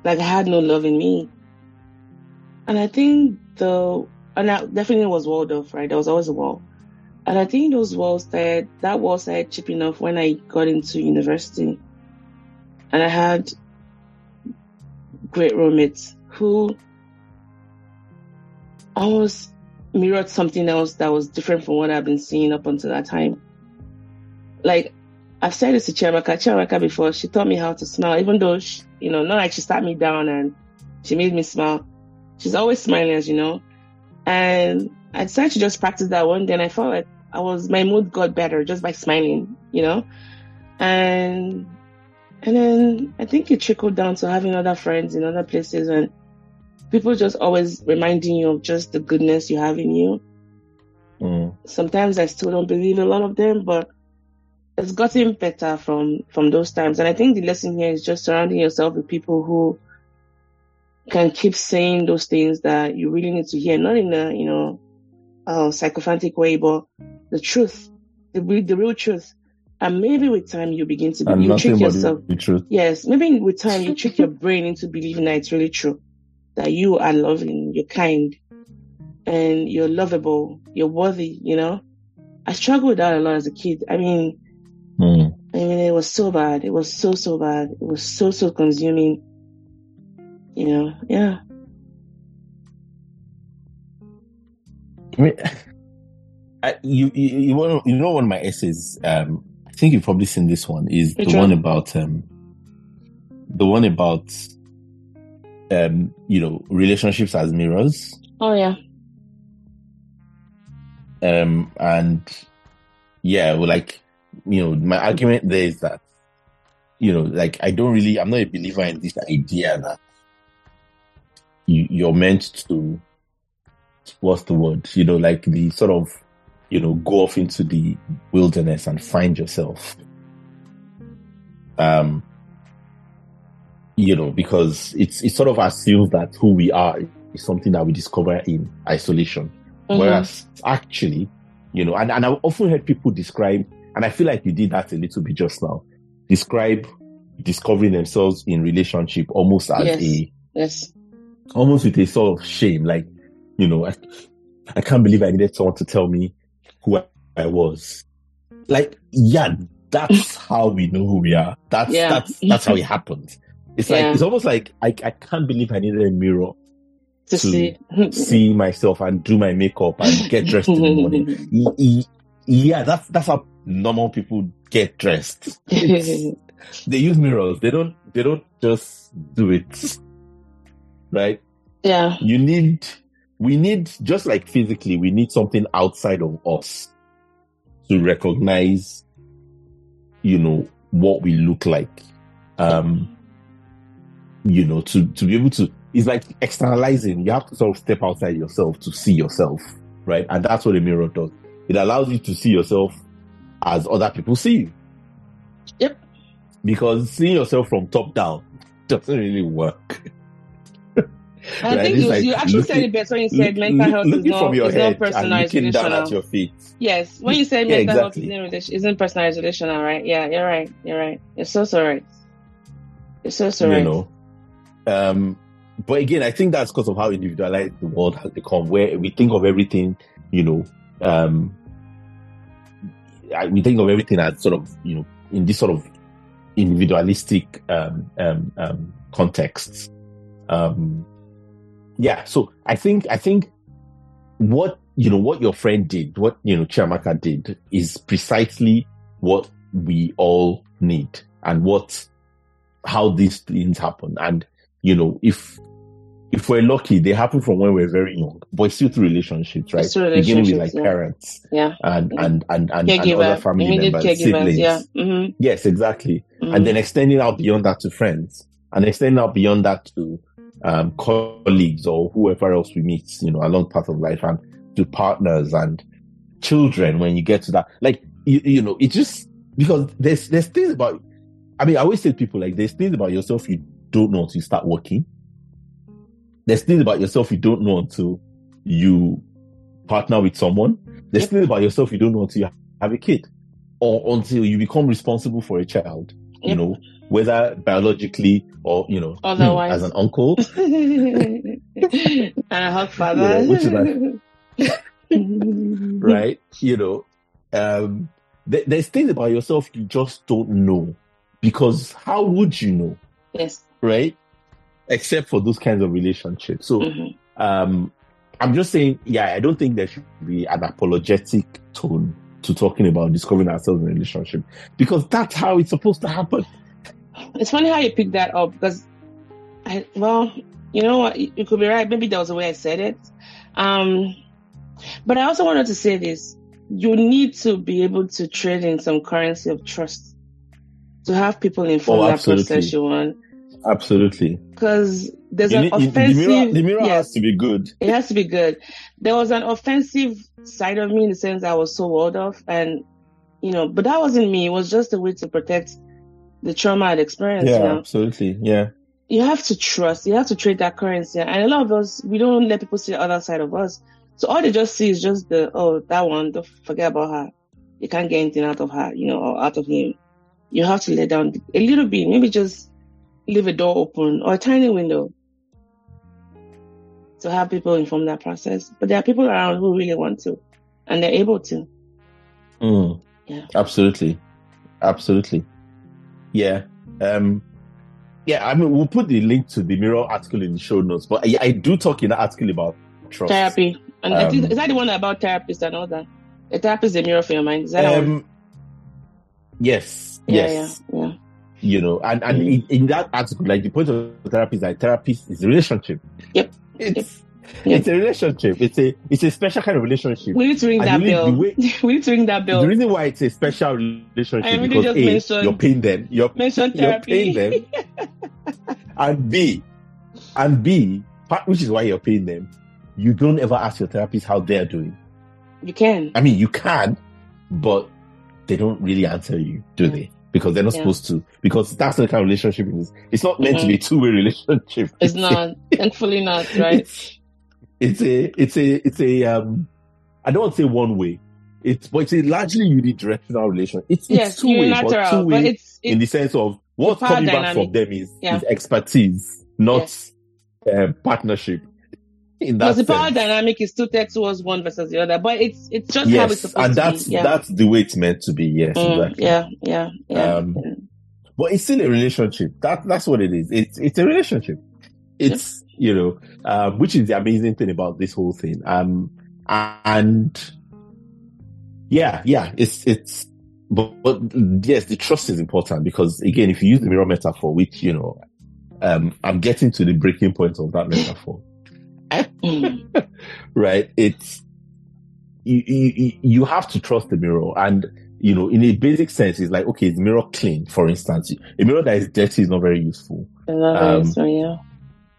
Like I had no love in me. And I think the, and I definitely was walled off, right? There was always a wall. And I think those walls that, that wall started chipping off when I got into university. And I had great roommates who almost mirrored something else that was different from what I've been seeing up until that time. Like, I've said this to Chiamaka, Chiamaka before, she taught me how to smile, even though, she, you know, not like she sat me down and she made me smile. She's always smiling, as you know. And I decided to just practice that one day and I felt like I was, my mood got better just by smiling, you know? And, and then I think it trickled down to having other friends in other places and people just always reminding you of just the goodness you have in you. Mm. Sometimes I still don't believe a lot of them, but it's gotten better from from those times. And I think the lesson here is just surrounding yourself with people who can keep saying those things that you really need to hear, not in a you know uh, psychophantic way, but the truth, the the real truth. And maybe with time you begin to be, you trick yourself.
The truth.
Yes, maybe with time you trick your brain into believing that it's really true that you are loving, you're kind, and you're lovable, you're worthy, you know? I struggled with that a lot as a kid. I mean, mm. I mean, it was so bad. It was so, so bad. It was so, so consuming. You know, yeah.
I mean, I, you, you, you, know, you know, one of my essays, um, I think you've probably seen this one, is Which the one? one about, um, the one about um, you know, relationships as mirrors.
Oh yeah.
Um, and yeah, well, like, you know, my argument there is that, you know, like, I don't really, I'm not a believer in this idea that you, you're meant to, what's the word? You know, like the sort of, you know, go off into the wilderness and find yourself. Um, you know, because it's it sort of assumes that who we are is something that we discover in isolation. Mm-hmm. Whereas actually, you know, and, and I've often heard people describe, and I feel like you did that a little bit just now, describe discovering themselves in relationship almost as
yes.
a
yes.
almost with a sort of shame, like, you know, I, I can't believe I needed someone to tell me who I, I was. Like, yeah, that's how we know who we are. That's yeah. that's that's how it happens. It's like it's almost like I, I can't believe I needed a mirror
to, to see.
see myself and do my makeup and get dressed in the morning. yeah, that's that's how normal people get dressed. they use mirrors. They don't they don't just do it. Right?
Yeah.
You need we need just like physically, we need something outside of us to recognize, you know, what we look like. Um you know, to, to be able to, it's like externalizing. You have to sort of step outside yourself to see yourself, right? And that's what a mirror does. It allows you to see yourself as other people see you.
Yep.
Because seeing yourself from top down doesn't really work.
I right? think you, like you, actually looking, said it best when you said look, mental health is not, is not personalized
and down at your feet.
Yes, when you say yeah, mental exactly. health isn't, isn't personalized relational, right? Yeah, you're right. You're right. You're so so right. You're so so right. You know,
um, but again, I think that's because of how individualized the world has become, where we think of everything, you know, um, we think of everything as sort of, you know, in this sort of individualistic um, um, um, contexts. Um, yeah, so I think I think what you know what your friend did, what you know Chiamaka did, is precisely what we all need, and what how these things happen, and you know, if if we're lucky, they happen from when we're very young, but it's still through relationships, right?
Through
Beginning with like
relationships, yeah.
parents
Yeah.
and
Mhm.
and and and, and other family
immediate
members, siblings.
Yeah. hmm
Yes, exactly.
Mhm.
And then extending out beyond that to friends, and extending out beyond that to um, colleagues or whoever else we meet, you know, along the path of life, and to partners and children. When you get to that, like you, you know, it just because there's there's things about. I mean, I always say to people like there's things about yourself you don't know until you start working. There's things about yourself you don't know until you partner with someone. There's
Yep.
things about yourself you don't know until you have a kid, or until you become responsible for a child. You know, whether biologically or you know,
Otherwise.
as an uncle.
and a hot father.
Which is right? You know, um, th- there's things about yourself you just don't know because how would you know,
Yes.
right? Except for those kinds of relationships. So,
Mhm.
um, I'm just saying, yeah, I don't think there should be an apologetic tone to talking about discovering ourselves in a relationship because that's how it's supposed to happen.
It's funny how you picked that up because, I well, you know what, you you could be right. Maybe that was the way I said it. Um, but I also wanted to say this: you need to be able to trade in some currency of trust to have people inform
Oh,
that process you want.
Absolutely.
Because there's
You
an
need- you- the
offensive.
mirror, the mirror
yes,
has to be good.
it has to be good. There was an offensive side of me in the sense I was so walled off, and you know, but that wasn't me. It was just a way to protect the trauma I'd experienced.
Yeah,
You know?
absolutely. Yeah.
you have to trust, you have to trade that currency. And a lot of us, we don't let people see the other side of us. So all they just see is just the, oh, that one, don't forget about her. You can't get anything out of her, you know, or out of him. You have to let down a little bit, maybe just leave a door open or a tiny window to have people inform that process. But there are people around who really want to and they're able to.
Mm.
Yeah.
Absolutely. Absolutely. Yeah. Um, yeah, I mean, we'll put the link to the Mirror article in the show notes, but I, I do talk in that article about trust.
Therapy. And
Um,
is that the one about therapists and all that? A therapist is a mirror for your mind. Is that?
Um, yes,
Yeah,
yes.
yeah, yeah.
You know, and, and in, in that article, like the point of therapy is that therapy is a relationship.
Yep.
It's, it's a relationship. It's a, it's a special kind of relationship.
We need to ring
And
that bell.
way-
we need to ring that bell.
The reason why it's a special relationship
really
because A,
mentioned-
you're paying them. You're you're paying them, and B, and B, which is why you're paying them. You don't ever ask your therapist how they're doing.
You can.
I mean, you can, but they don't really answer you, do they? Because they're not
Yeah.
supposed to. Because that's the kind of relationship it is. It's not meant to be a two-way relationship.
It's not. Thankfully not, right?
It's, it's a, it's a, it's a. Um, I don't want to say one way. It's, but it's a largely unidirectional relation. It's, it's
yes,
two way, but
unilateral.
two
But
way
it's,
in the sense of what's coming back
dynamic.
from them is,
Yeah.
is expertise, not um, partnership. In that
because the power dynamic is tilted towards one versus the other. But it's it's just how it's supposed
and
to
that's
be. Yeah.
that's the way it's meant to be. Yes,
Mm,
exactly.
yeah, yeah, yeah.
Um,
yeah.
But it's still a relationship. That that's what it is. It's it's a relationship. It's you know, um, which is the amazing thing about this whole thing. Um, and yeah, yeah, it's it's. But, but yes, the trust is important because again, if you use the mirror metaphor, which you know, um, I'm getting to the breaking point of that metaphor. Right? It's you, you you have to trust the mirror, and you know, in a basic sense, it's like okay, is the mirror clean? For instance, a mirror that is dirty is not very useful.
I love it.
Um,
So yeah.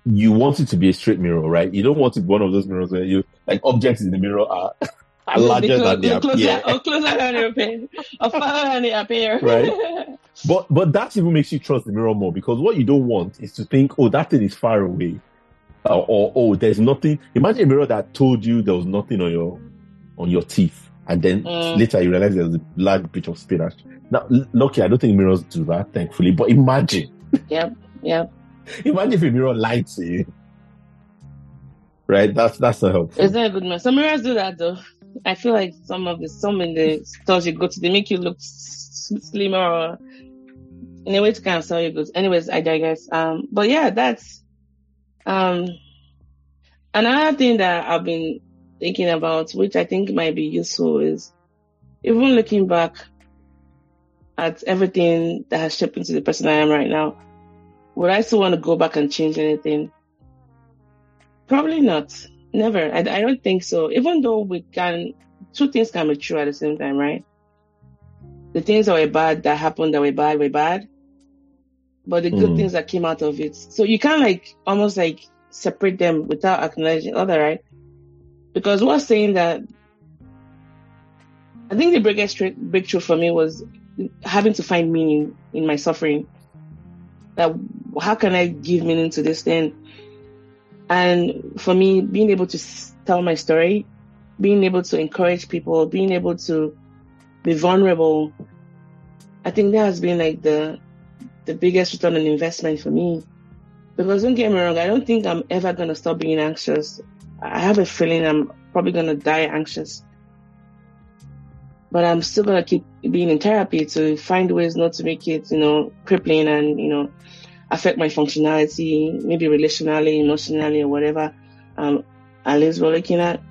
You want it to be a straight mirror, right? You don't want it one of those mirrors where you like objects in the mirror are, are larger
Clo-
than they
clo- closer,
appear.
or closer than they appear, or farther than they appear.
Right. But but that even makes you trust the mirror more because what you don't want is to think, oh, that thing is far away, uh, or oh, there's nothing. Imagine a mirror that told you there was nothing on your on your teeth, and then
Mm.
later you realize there's a large bit of spinach. Now, lucky, I don't think mirrors do that, thankfully. But imagine,
Yep, yep.
imagine if a mirror lied to you. Right, that's that's not helpful.
It's not a good man. Some mirrors do that though. I feel like some of the some in the stores you go to, they make you look slimmer or in a way to kind of sell you goods. Anyways, I digress. Um, but yeah, that's um another thing that I've been thinking about, which I think might be useful, is even looking back at everything that has shaped into the person I am right now. Would I still want to go back and change anything? Probably not. Never. I, I don't think so. Even though we can, two things can be true at the same time, right? The things that were bad that happened that were bad were bad, but the good
Mm.
things that came out of it. So you can't like almost like separate them without acknowledging other, right? Because what's saying that I think the biggest breakthrough for me was having to find meaning in my suffering. That how can I give meaning to this thing? And for me, being able to s- tell my story, being able to encourage people, being able to be vulnerable, I think that has been like the the biggest return on investment for me. Because don't get me wrong, I don't think I'm ever gonna stop being anxious. I have a feeling I'm probably gonna die anxious. But I'm still gonna keep being in therapy to find ways not to make it, you know, crippling and, you know, affect my functionality, maybe relationally, emotionally, or whatever um Alice we're looking at.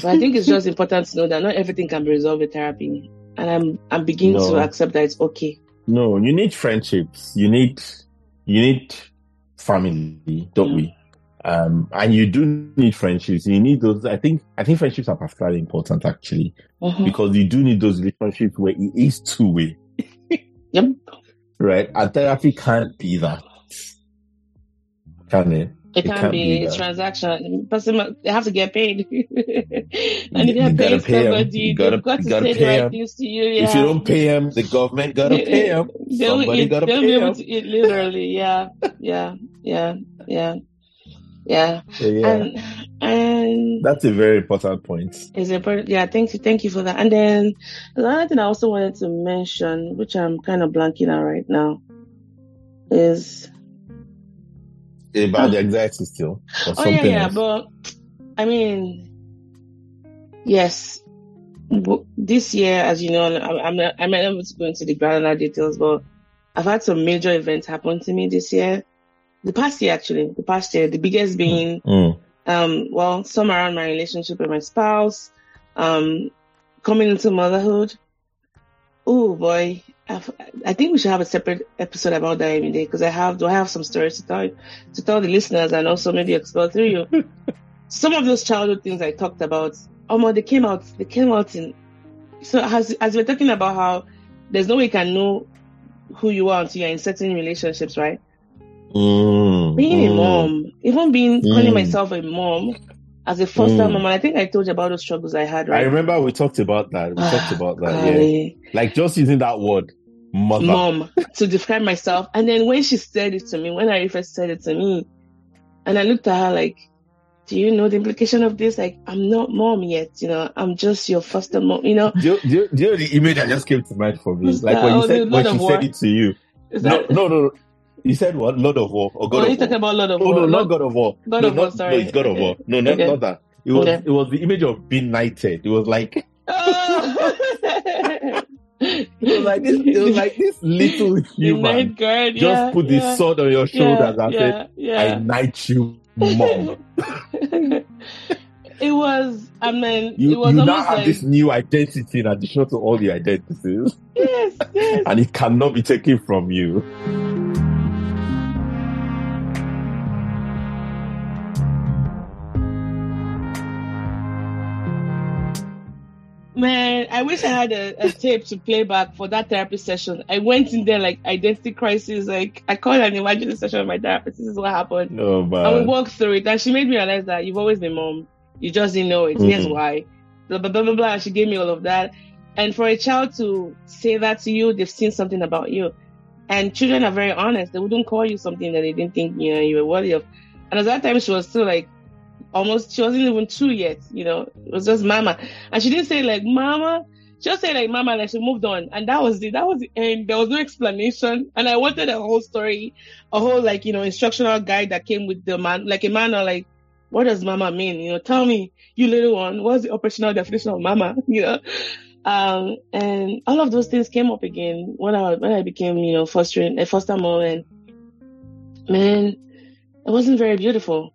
But I think it's just important to know that not everything can be resolved with therapy. And I'm I'm beginning
No.
to accept that it's okay.
No, you need friendships. You need you need family, don't
Mm.
we? Um, and you do need friendships. You need those. I think I think friendships are particularly important actually
Mhm.
because you do need those relationships where it is two way,
Yep.
right? And therapy can't be that, can it?
It
It
can
can't
be
be
transaction. Person, they have to get paid, and if
You
you have
gotta
paid
pay
somebody,
You gotta-
they've got to say the right things to you. Yeah.
If you don't pay them, the government gotta pay them.
they'll
Somebody
eat,
gotta
they'll
pay them.
eat literally. Yeah, yeah, yeah, yeah, yeah.
Yeah,
And and
that's a very important point.
is important. Yeah, thank you, thank you for that. And then another thing I also wanted to mention, which I'm kind of blanking out right now, is
About the anxiety still, or
Oh
something
yeah, yeah,
else.
but I mean, yes, this year, as you know, I'm not, I'm not able to go into the granular details, but I've had some major events happen to me this year. The past year, actually, the past year, the biggest being,
Mm.
um, well, some around my relationship with my spouse, um, coming into motherhood. Oh boy, I've, I think we should have a separate episode about that every day because I have, do I have some stories to tell to tell the listeners and also maybe explore through you. some of those childhood things I talked about, oh my, they came out, they came out in. So as as we're talking about how there's no way you can know who you are until you're in certain relationships, right?
Mm.
being a
Mm.
mom, even being calling
Mm.
myself a mom as a foster
Mm.
mom, and I think I told you about those struggles I had, Right?
I remember we talked about that. We talked about that. Yeah. Like just using that word, mother.
mom to describe myself. And then when she said it to me, when I first said it to me, and I looked at her like, do you know the implication of this? Like, I'm not mom yet, you know, I'm just your foster mom, you know.
Do you, do, you, do you know the image that just came to mind for me? Like
that?
when you
Oh,
said when she said it to you. No,
that,
no, no. You said what? Lord of War or
oh,
God
are you
of War?
talking about Lord of
Oh
War?
no,
Lord-
not God of War.
God
no,
of War, sorry.
No, it's God of War. No, not,
Okay.
not that. It was
Okay.
it was the image of being knighted. It was like
Oh.
it was like this it was like this little human
guard,
just
yeah,
put
yeah,
the sword on your shoulders and said,
yeah,
I knight you, mom.
it was, I mean,
You,
it was
you now have
like,
this new identity in addition to all the identities,
yes, yes.
and it cannot be taken from you.
Man, I wish I had a, a tape to play back for that therapy session. I went in there like identity crisis, like I called an emergency session with my therapist. This is what happened.
Oh No
and we walked through it, and she made me realize that you've always been mom. You just didn't know it. Here's
Mhm.
why. Blah, blah, blah, blah, blah. She gave me all of that. And for a child to say that to you, they've seen something about you. And children are very honest. They wouldn't call you something that they didn't think you know you were worthy of. And at that time, she was still like almost. She wasn't even two yet. You know, it was just mama. And she didn't say like mama. She just said like mama. Like she moved on, and that was it. that was the end. There was no explanation. And I wanted a whole story, a whole like you know instructional guide that came with the man, like a manual. Like, what does mama mean? You know, tell me, you little one, what's the operational definition of mama? You know. Um, and all of those things came up again when I when I became, you know, fostering a foster mom, and man, it wasn't very beautiful.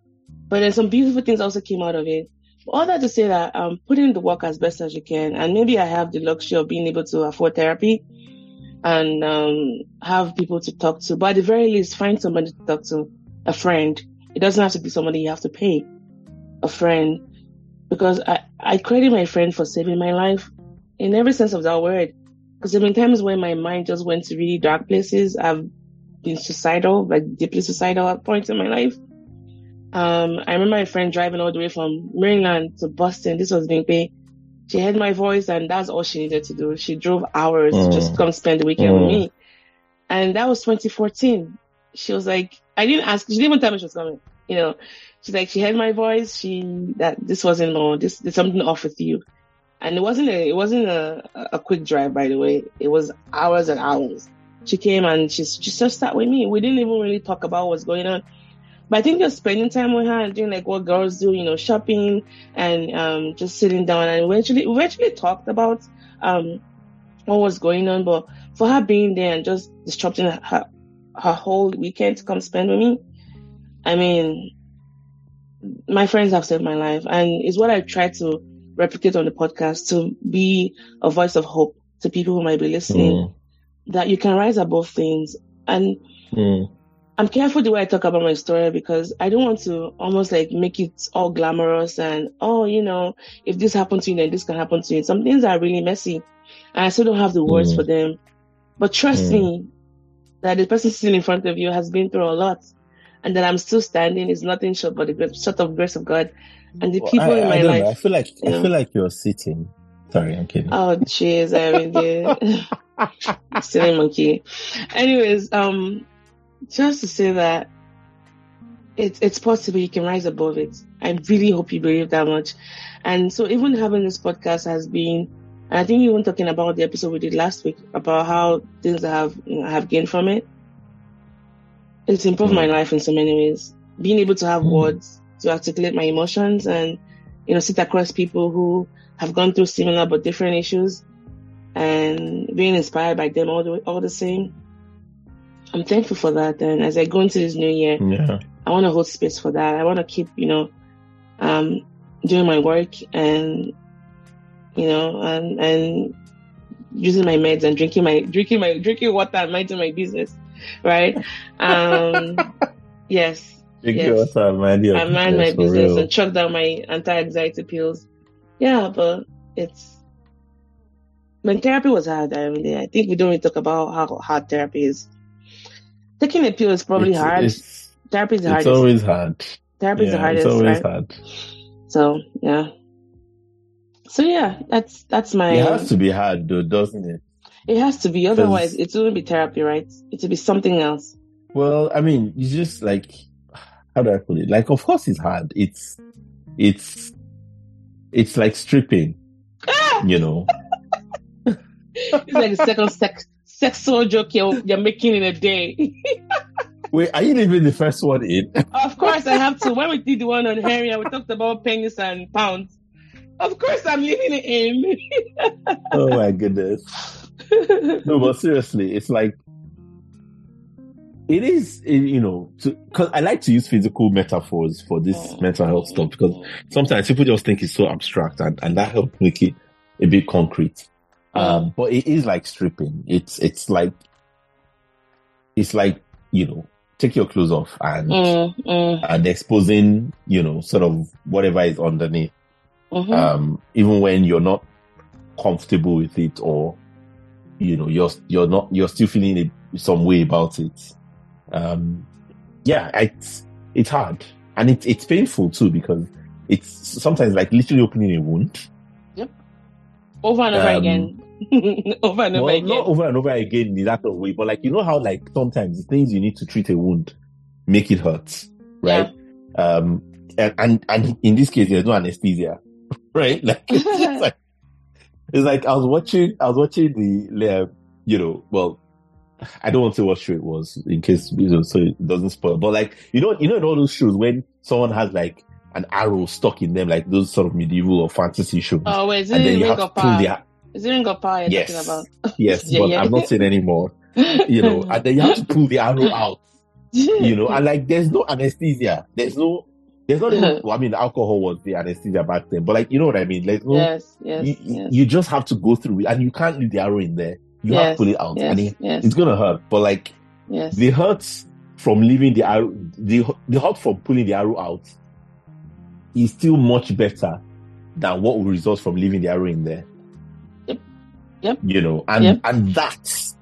But then some beautiful things also came out of it. All that to say that um, put in the work as best as you can, and maybe I have the luxury of being able to afford therapy and um, have people to talk to. But at the very least, find somebody to talk to, a friend, It doesn't have to be somebody you have to pay, a friend, because I, I credit my friend for saving my life in every sense of that word. Because there have been times when my mind just went to really dark places. I've been suicidal, like deeply suicidal at points in my life. Um, I remember my friend driving all the way from Maryland to Boston. This was Bingpe. She heard my voice and that's all she needed to do. She drove hours
Mm.
just to come spend the weekend with
Mm.
me. And that was 2014. She was like, I didn't ask, she didn't even tell me she was coming. You know, she's like, she heard my voice. She, that this wasn't long. This, there's something off with you. And it wasn't a, it wasn't a, a quick drive, by the way. It was hours and hours. She came and she, she just sat with me. We didn't even really talk about what's going on. But I think just spending time with her and doing like what girls do, you know, shopping and um, just sitting down and eventually, we eventually talked about um, what was going on. But for her being there and just disrupting her, her whole weekend to come spend with me, I mean, my friends have saved my life and it's what I try to replicate on the podcast to be a voice of hope to people who might be listening
Mm.
that you can rise above things. And
Mm.
I'm careful the way I talk about my story because I don't want to almost like make it all glamorous and, oh, you know, if this happened to you, then this can happen to you. Some things are really messy and I still don't have the words
Mm.
for them. But trust
Mm.
me that the person sitting in front of you has been through a lot and that I'm still standing is nothing short but the grace, short of grace of God. And the
Well,
people
I,
in my
I
life.
know. I feel like I
you know.
feel like you're sitting. Sorry, I'm kidding.
Oh, jeez, I mean, the silly monkey. Anyways, um, just to say that it's it's possible you can rise above it. I really hope you believe that much. And so, even having this podcast has been, and I think even talking about the episode we did last week about how things I have you know, I have gained from it. It's improved
Mm.
my life in so many ways. Being able to have
Mm.
words to articulate my emotions and you know sit across people who have gone through similar but different issues and being inspired by them all the all the same. I'm thankful for that. And as I go into this new year,
Yeah.
I want to hold space for that. I want to keep, you know, um, doing my work and, you know, and, and using my meds and drinking my, drinking my, drinking water and minding my business. Right. Um, yes.
Drink
Yes.
your water, mind your
I mind my
business real.
and chuck down my anti-anxiety pills. Yeah, but it's when therapy was hard. I mean, I think we don't really talk about how hard therapy is. Taking a pill is probably
It's-
hard.
It's,
therapy is the
it's always hard.
therapy is the hardest,
it's always
right?
hard.
So yeah. So yeah, that's that's my.
It has to be hard, though, doesn't it?
It has to be. Otherwise, it wouldn't be therapy, right? It would be something else.
Well, I mean, it's just like, how do I put it? Like, of course, it's hard. It's, it's, it's like stripping, ah! you know.
It's like the second sex sexual joke you're, you're making in a day.
Wait, are you leaving the first one in?
Of course, I have to. When we did the one on Harry and we talked about pennies and pounds, of course I'm leaving it in.
oh my goodness. No, but seriously, it's like it is, you know, because I like to use physical metaphors for this
Mm.
mental health stuff because sometimes people just think it's so abstract and, and that helps make it a bit concrete. Um, but it is like stripping. It's, it's like, it's like, you know, take your clothes off and,
Mm, mm,
and exposing, you know, sort of whatever is underneath.
mhm.
Um, even when you're not comfortable with it or, you know, you're, you're not, you're still feeling it some way about it. Um, yeah, it's, it's hard and it's, it's painful too because it's sometimes like literally opening a wound. Yep.
Over and over
um,
again. over and over
Well,
again.
not over and over again in that way, but like, you know how like sometimes the things you need to treat a wound make it hurt, right? Um, and, and, and in this case, there's no anesthesia, right? Like, it's like, it's like I was watching, I was watching the, uh, you know, well, I don't want to say what show it was in case, you know, so it doesn't spoil, but like, you know, you know, in all those shows when someone has like an arrow stuck in them, like those sort of medieval or fantasy shows,
Oh is it
and then you have to pull
Power? Is it Ring of Power
yes,
talking about?
yes,
Yeah,
but
yeah.
I'm not saying anymore, you know, and then you have to pull the arrow out, you know, and like there's no anesthesia, there's no, there's not even, well, I mean, alcohol was the anesthesia back then, but like, you know what I mean? There's no,
yes, yes,
you,
yes,
you just have to go through it and you can't leave the arrow in there. You have to pull it out
yes,
and it,
yes,
it's gonna hurt, but like
yes.
the hurts from leaving the arrow, the, the hurt from pulling the arrow out is still much better than what will result from leaving the arrow in there.
Yep.
You know, and
Yep.
and that's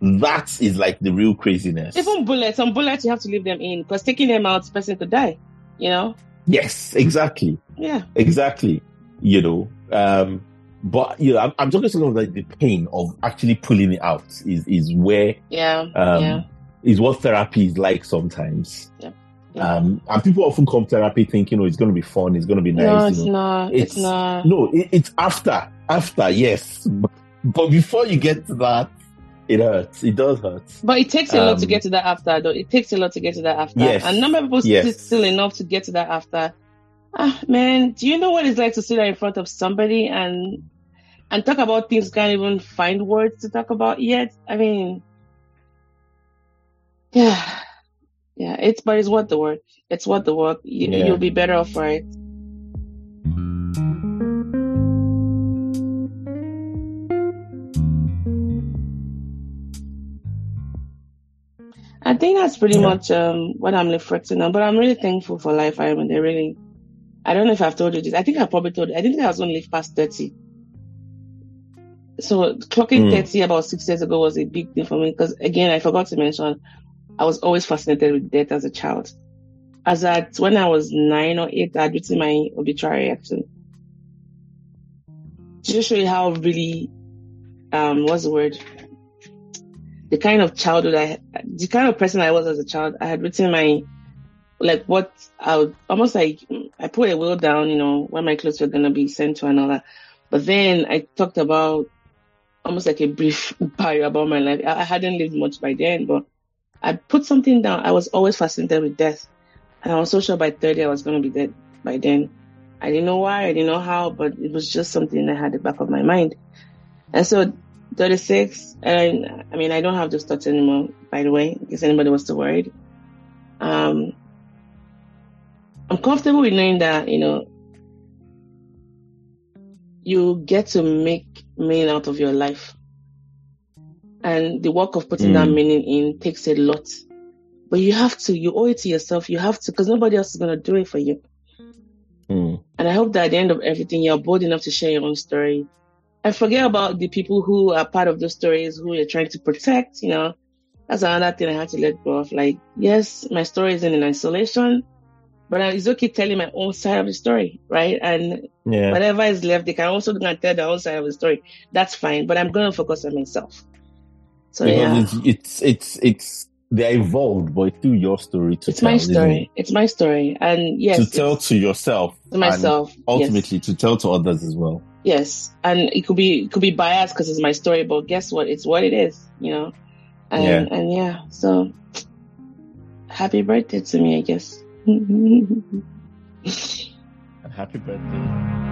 that is like the real craziness.
Even bullets, some bullets you have to leave them in because taking them out, the person could die. You know?
Yes, exactly.
Yeah.
Exactly. You know, um, but you know, I'm, I'm talking about like the pain of actually pulling it out is is where
Yeah.
um,
yeah.
is what therapy is like sometimes.
Yeah. Yeah.
Um, and people often come therapy thinking, oh, it's going to be fun, it's going to be nice.
no,
you
it's
know.
not. It's,
It's-
not.
No, it, it's after, after, yes. But before you get to that, it hurts. It does hurt.
But it takes a lot to
Um,
get to that after, though. It takes a lot to get to that after.
Yes.
And number of people
Yes.
still enough to get to that after. Ah, man, do you know what it's like to sit there in front of somebody and and talk about things can't even find words to talk about yet? I mean, yeah, yeah. It's but it's worth the work. It's worth the work. You,
Yeah.
You'll be better off for it. I think that's pretty
Yeah.
much um, what I'm reflecting on. But I'm really thankful for life. I mean, they really. I don't know if I've told you this. I think I probably told you. I think I was only past thirty. So clocking
Mm.
thirty about six years ago was a big thing for me because again, I forgot to mention, I was always fascinated with death as a child. As at when I was nine or eight, I'd written my obituary actually. To just show you how really, um, what's the word? The kind of childhood I, the kind of person I was as a child, I had written my, like what I would, almost like, I put a will down, you know, where my clothes were gonna be sent to that. But then I talked about almost like a brief bio about my life. I, I hadn't lived much by then, but I put something down. I was always fascinated with death. And I was so sure by 30 I was going to be dead by then. I didn't know why, I didn't know how, but it was just something that had the back of my mind. And so 36, and I mean, I don't have those thoughts anymore, by the way, in case anybody was too worried. Um, I'm comfortable with knowing that, you know, you get to make meaning out of your life. And the work of putting that
Mm.
meaning in takes a lot. But you have to, you owe it to yourself. You have to, because nobody else is going to do it for you.
Mm.
And I hope that at the end of everything, you're bold enough to share your own story. And forget about the people who are part of those stories who you're trying to protect, you know. That's another thing I had to let go of. Like, yes, my story isn't in isolation, but it's okay telling my own side of the story, right? And
Yeah.
whatever is left, they can also go and tell their own side of the story. That's fine, but I'm going to focus on myself. So yeah,
it's, it's it's it's they're involved, but it's still your story to
it's
tell.
my
isn't
story. It's my story, and yes.
To tell to yourself,
to myself.
and
yes.
ultimately to tell to others as well.
Yes, and it could be it could be biased because it's my story, but guess what? It's what it is, you know. And
Yeah.
and yeah, so happy birthday to me, I guess.
Happy birthday.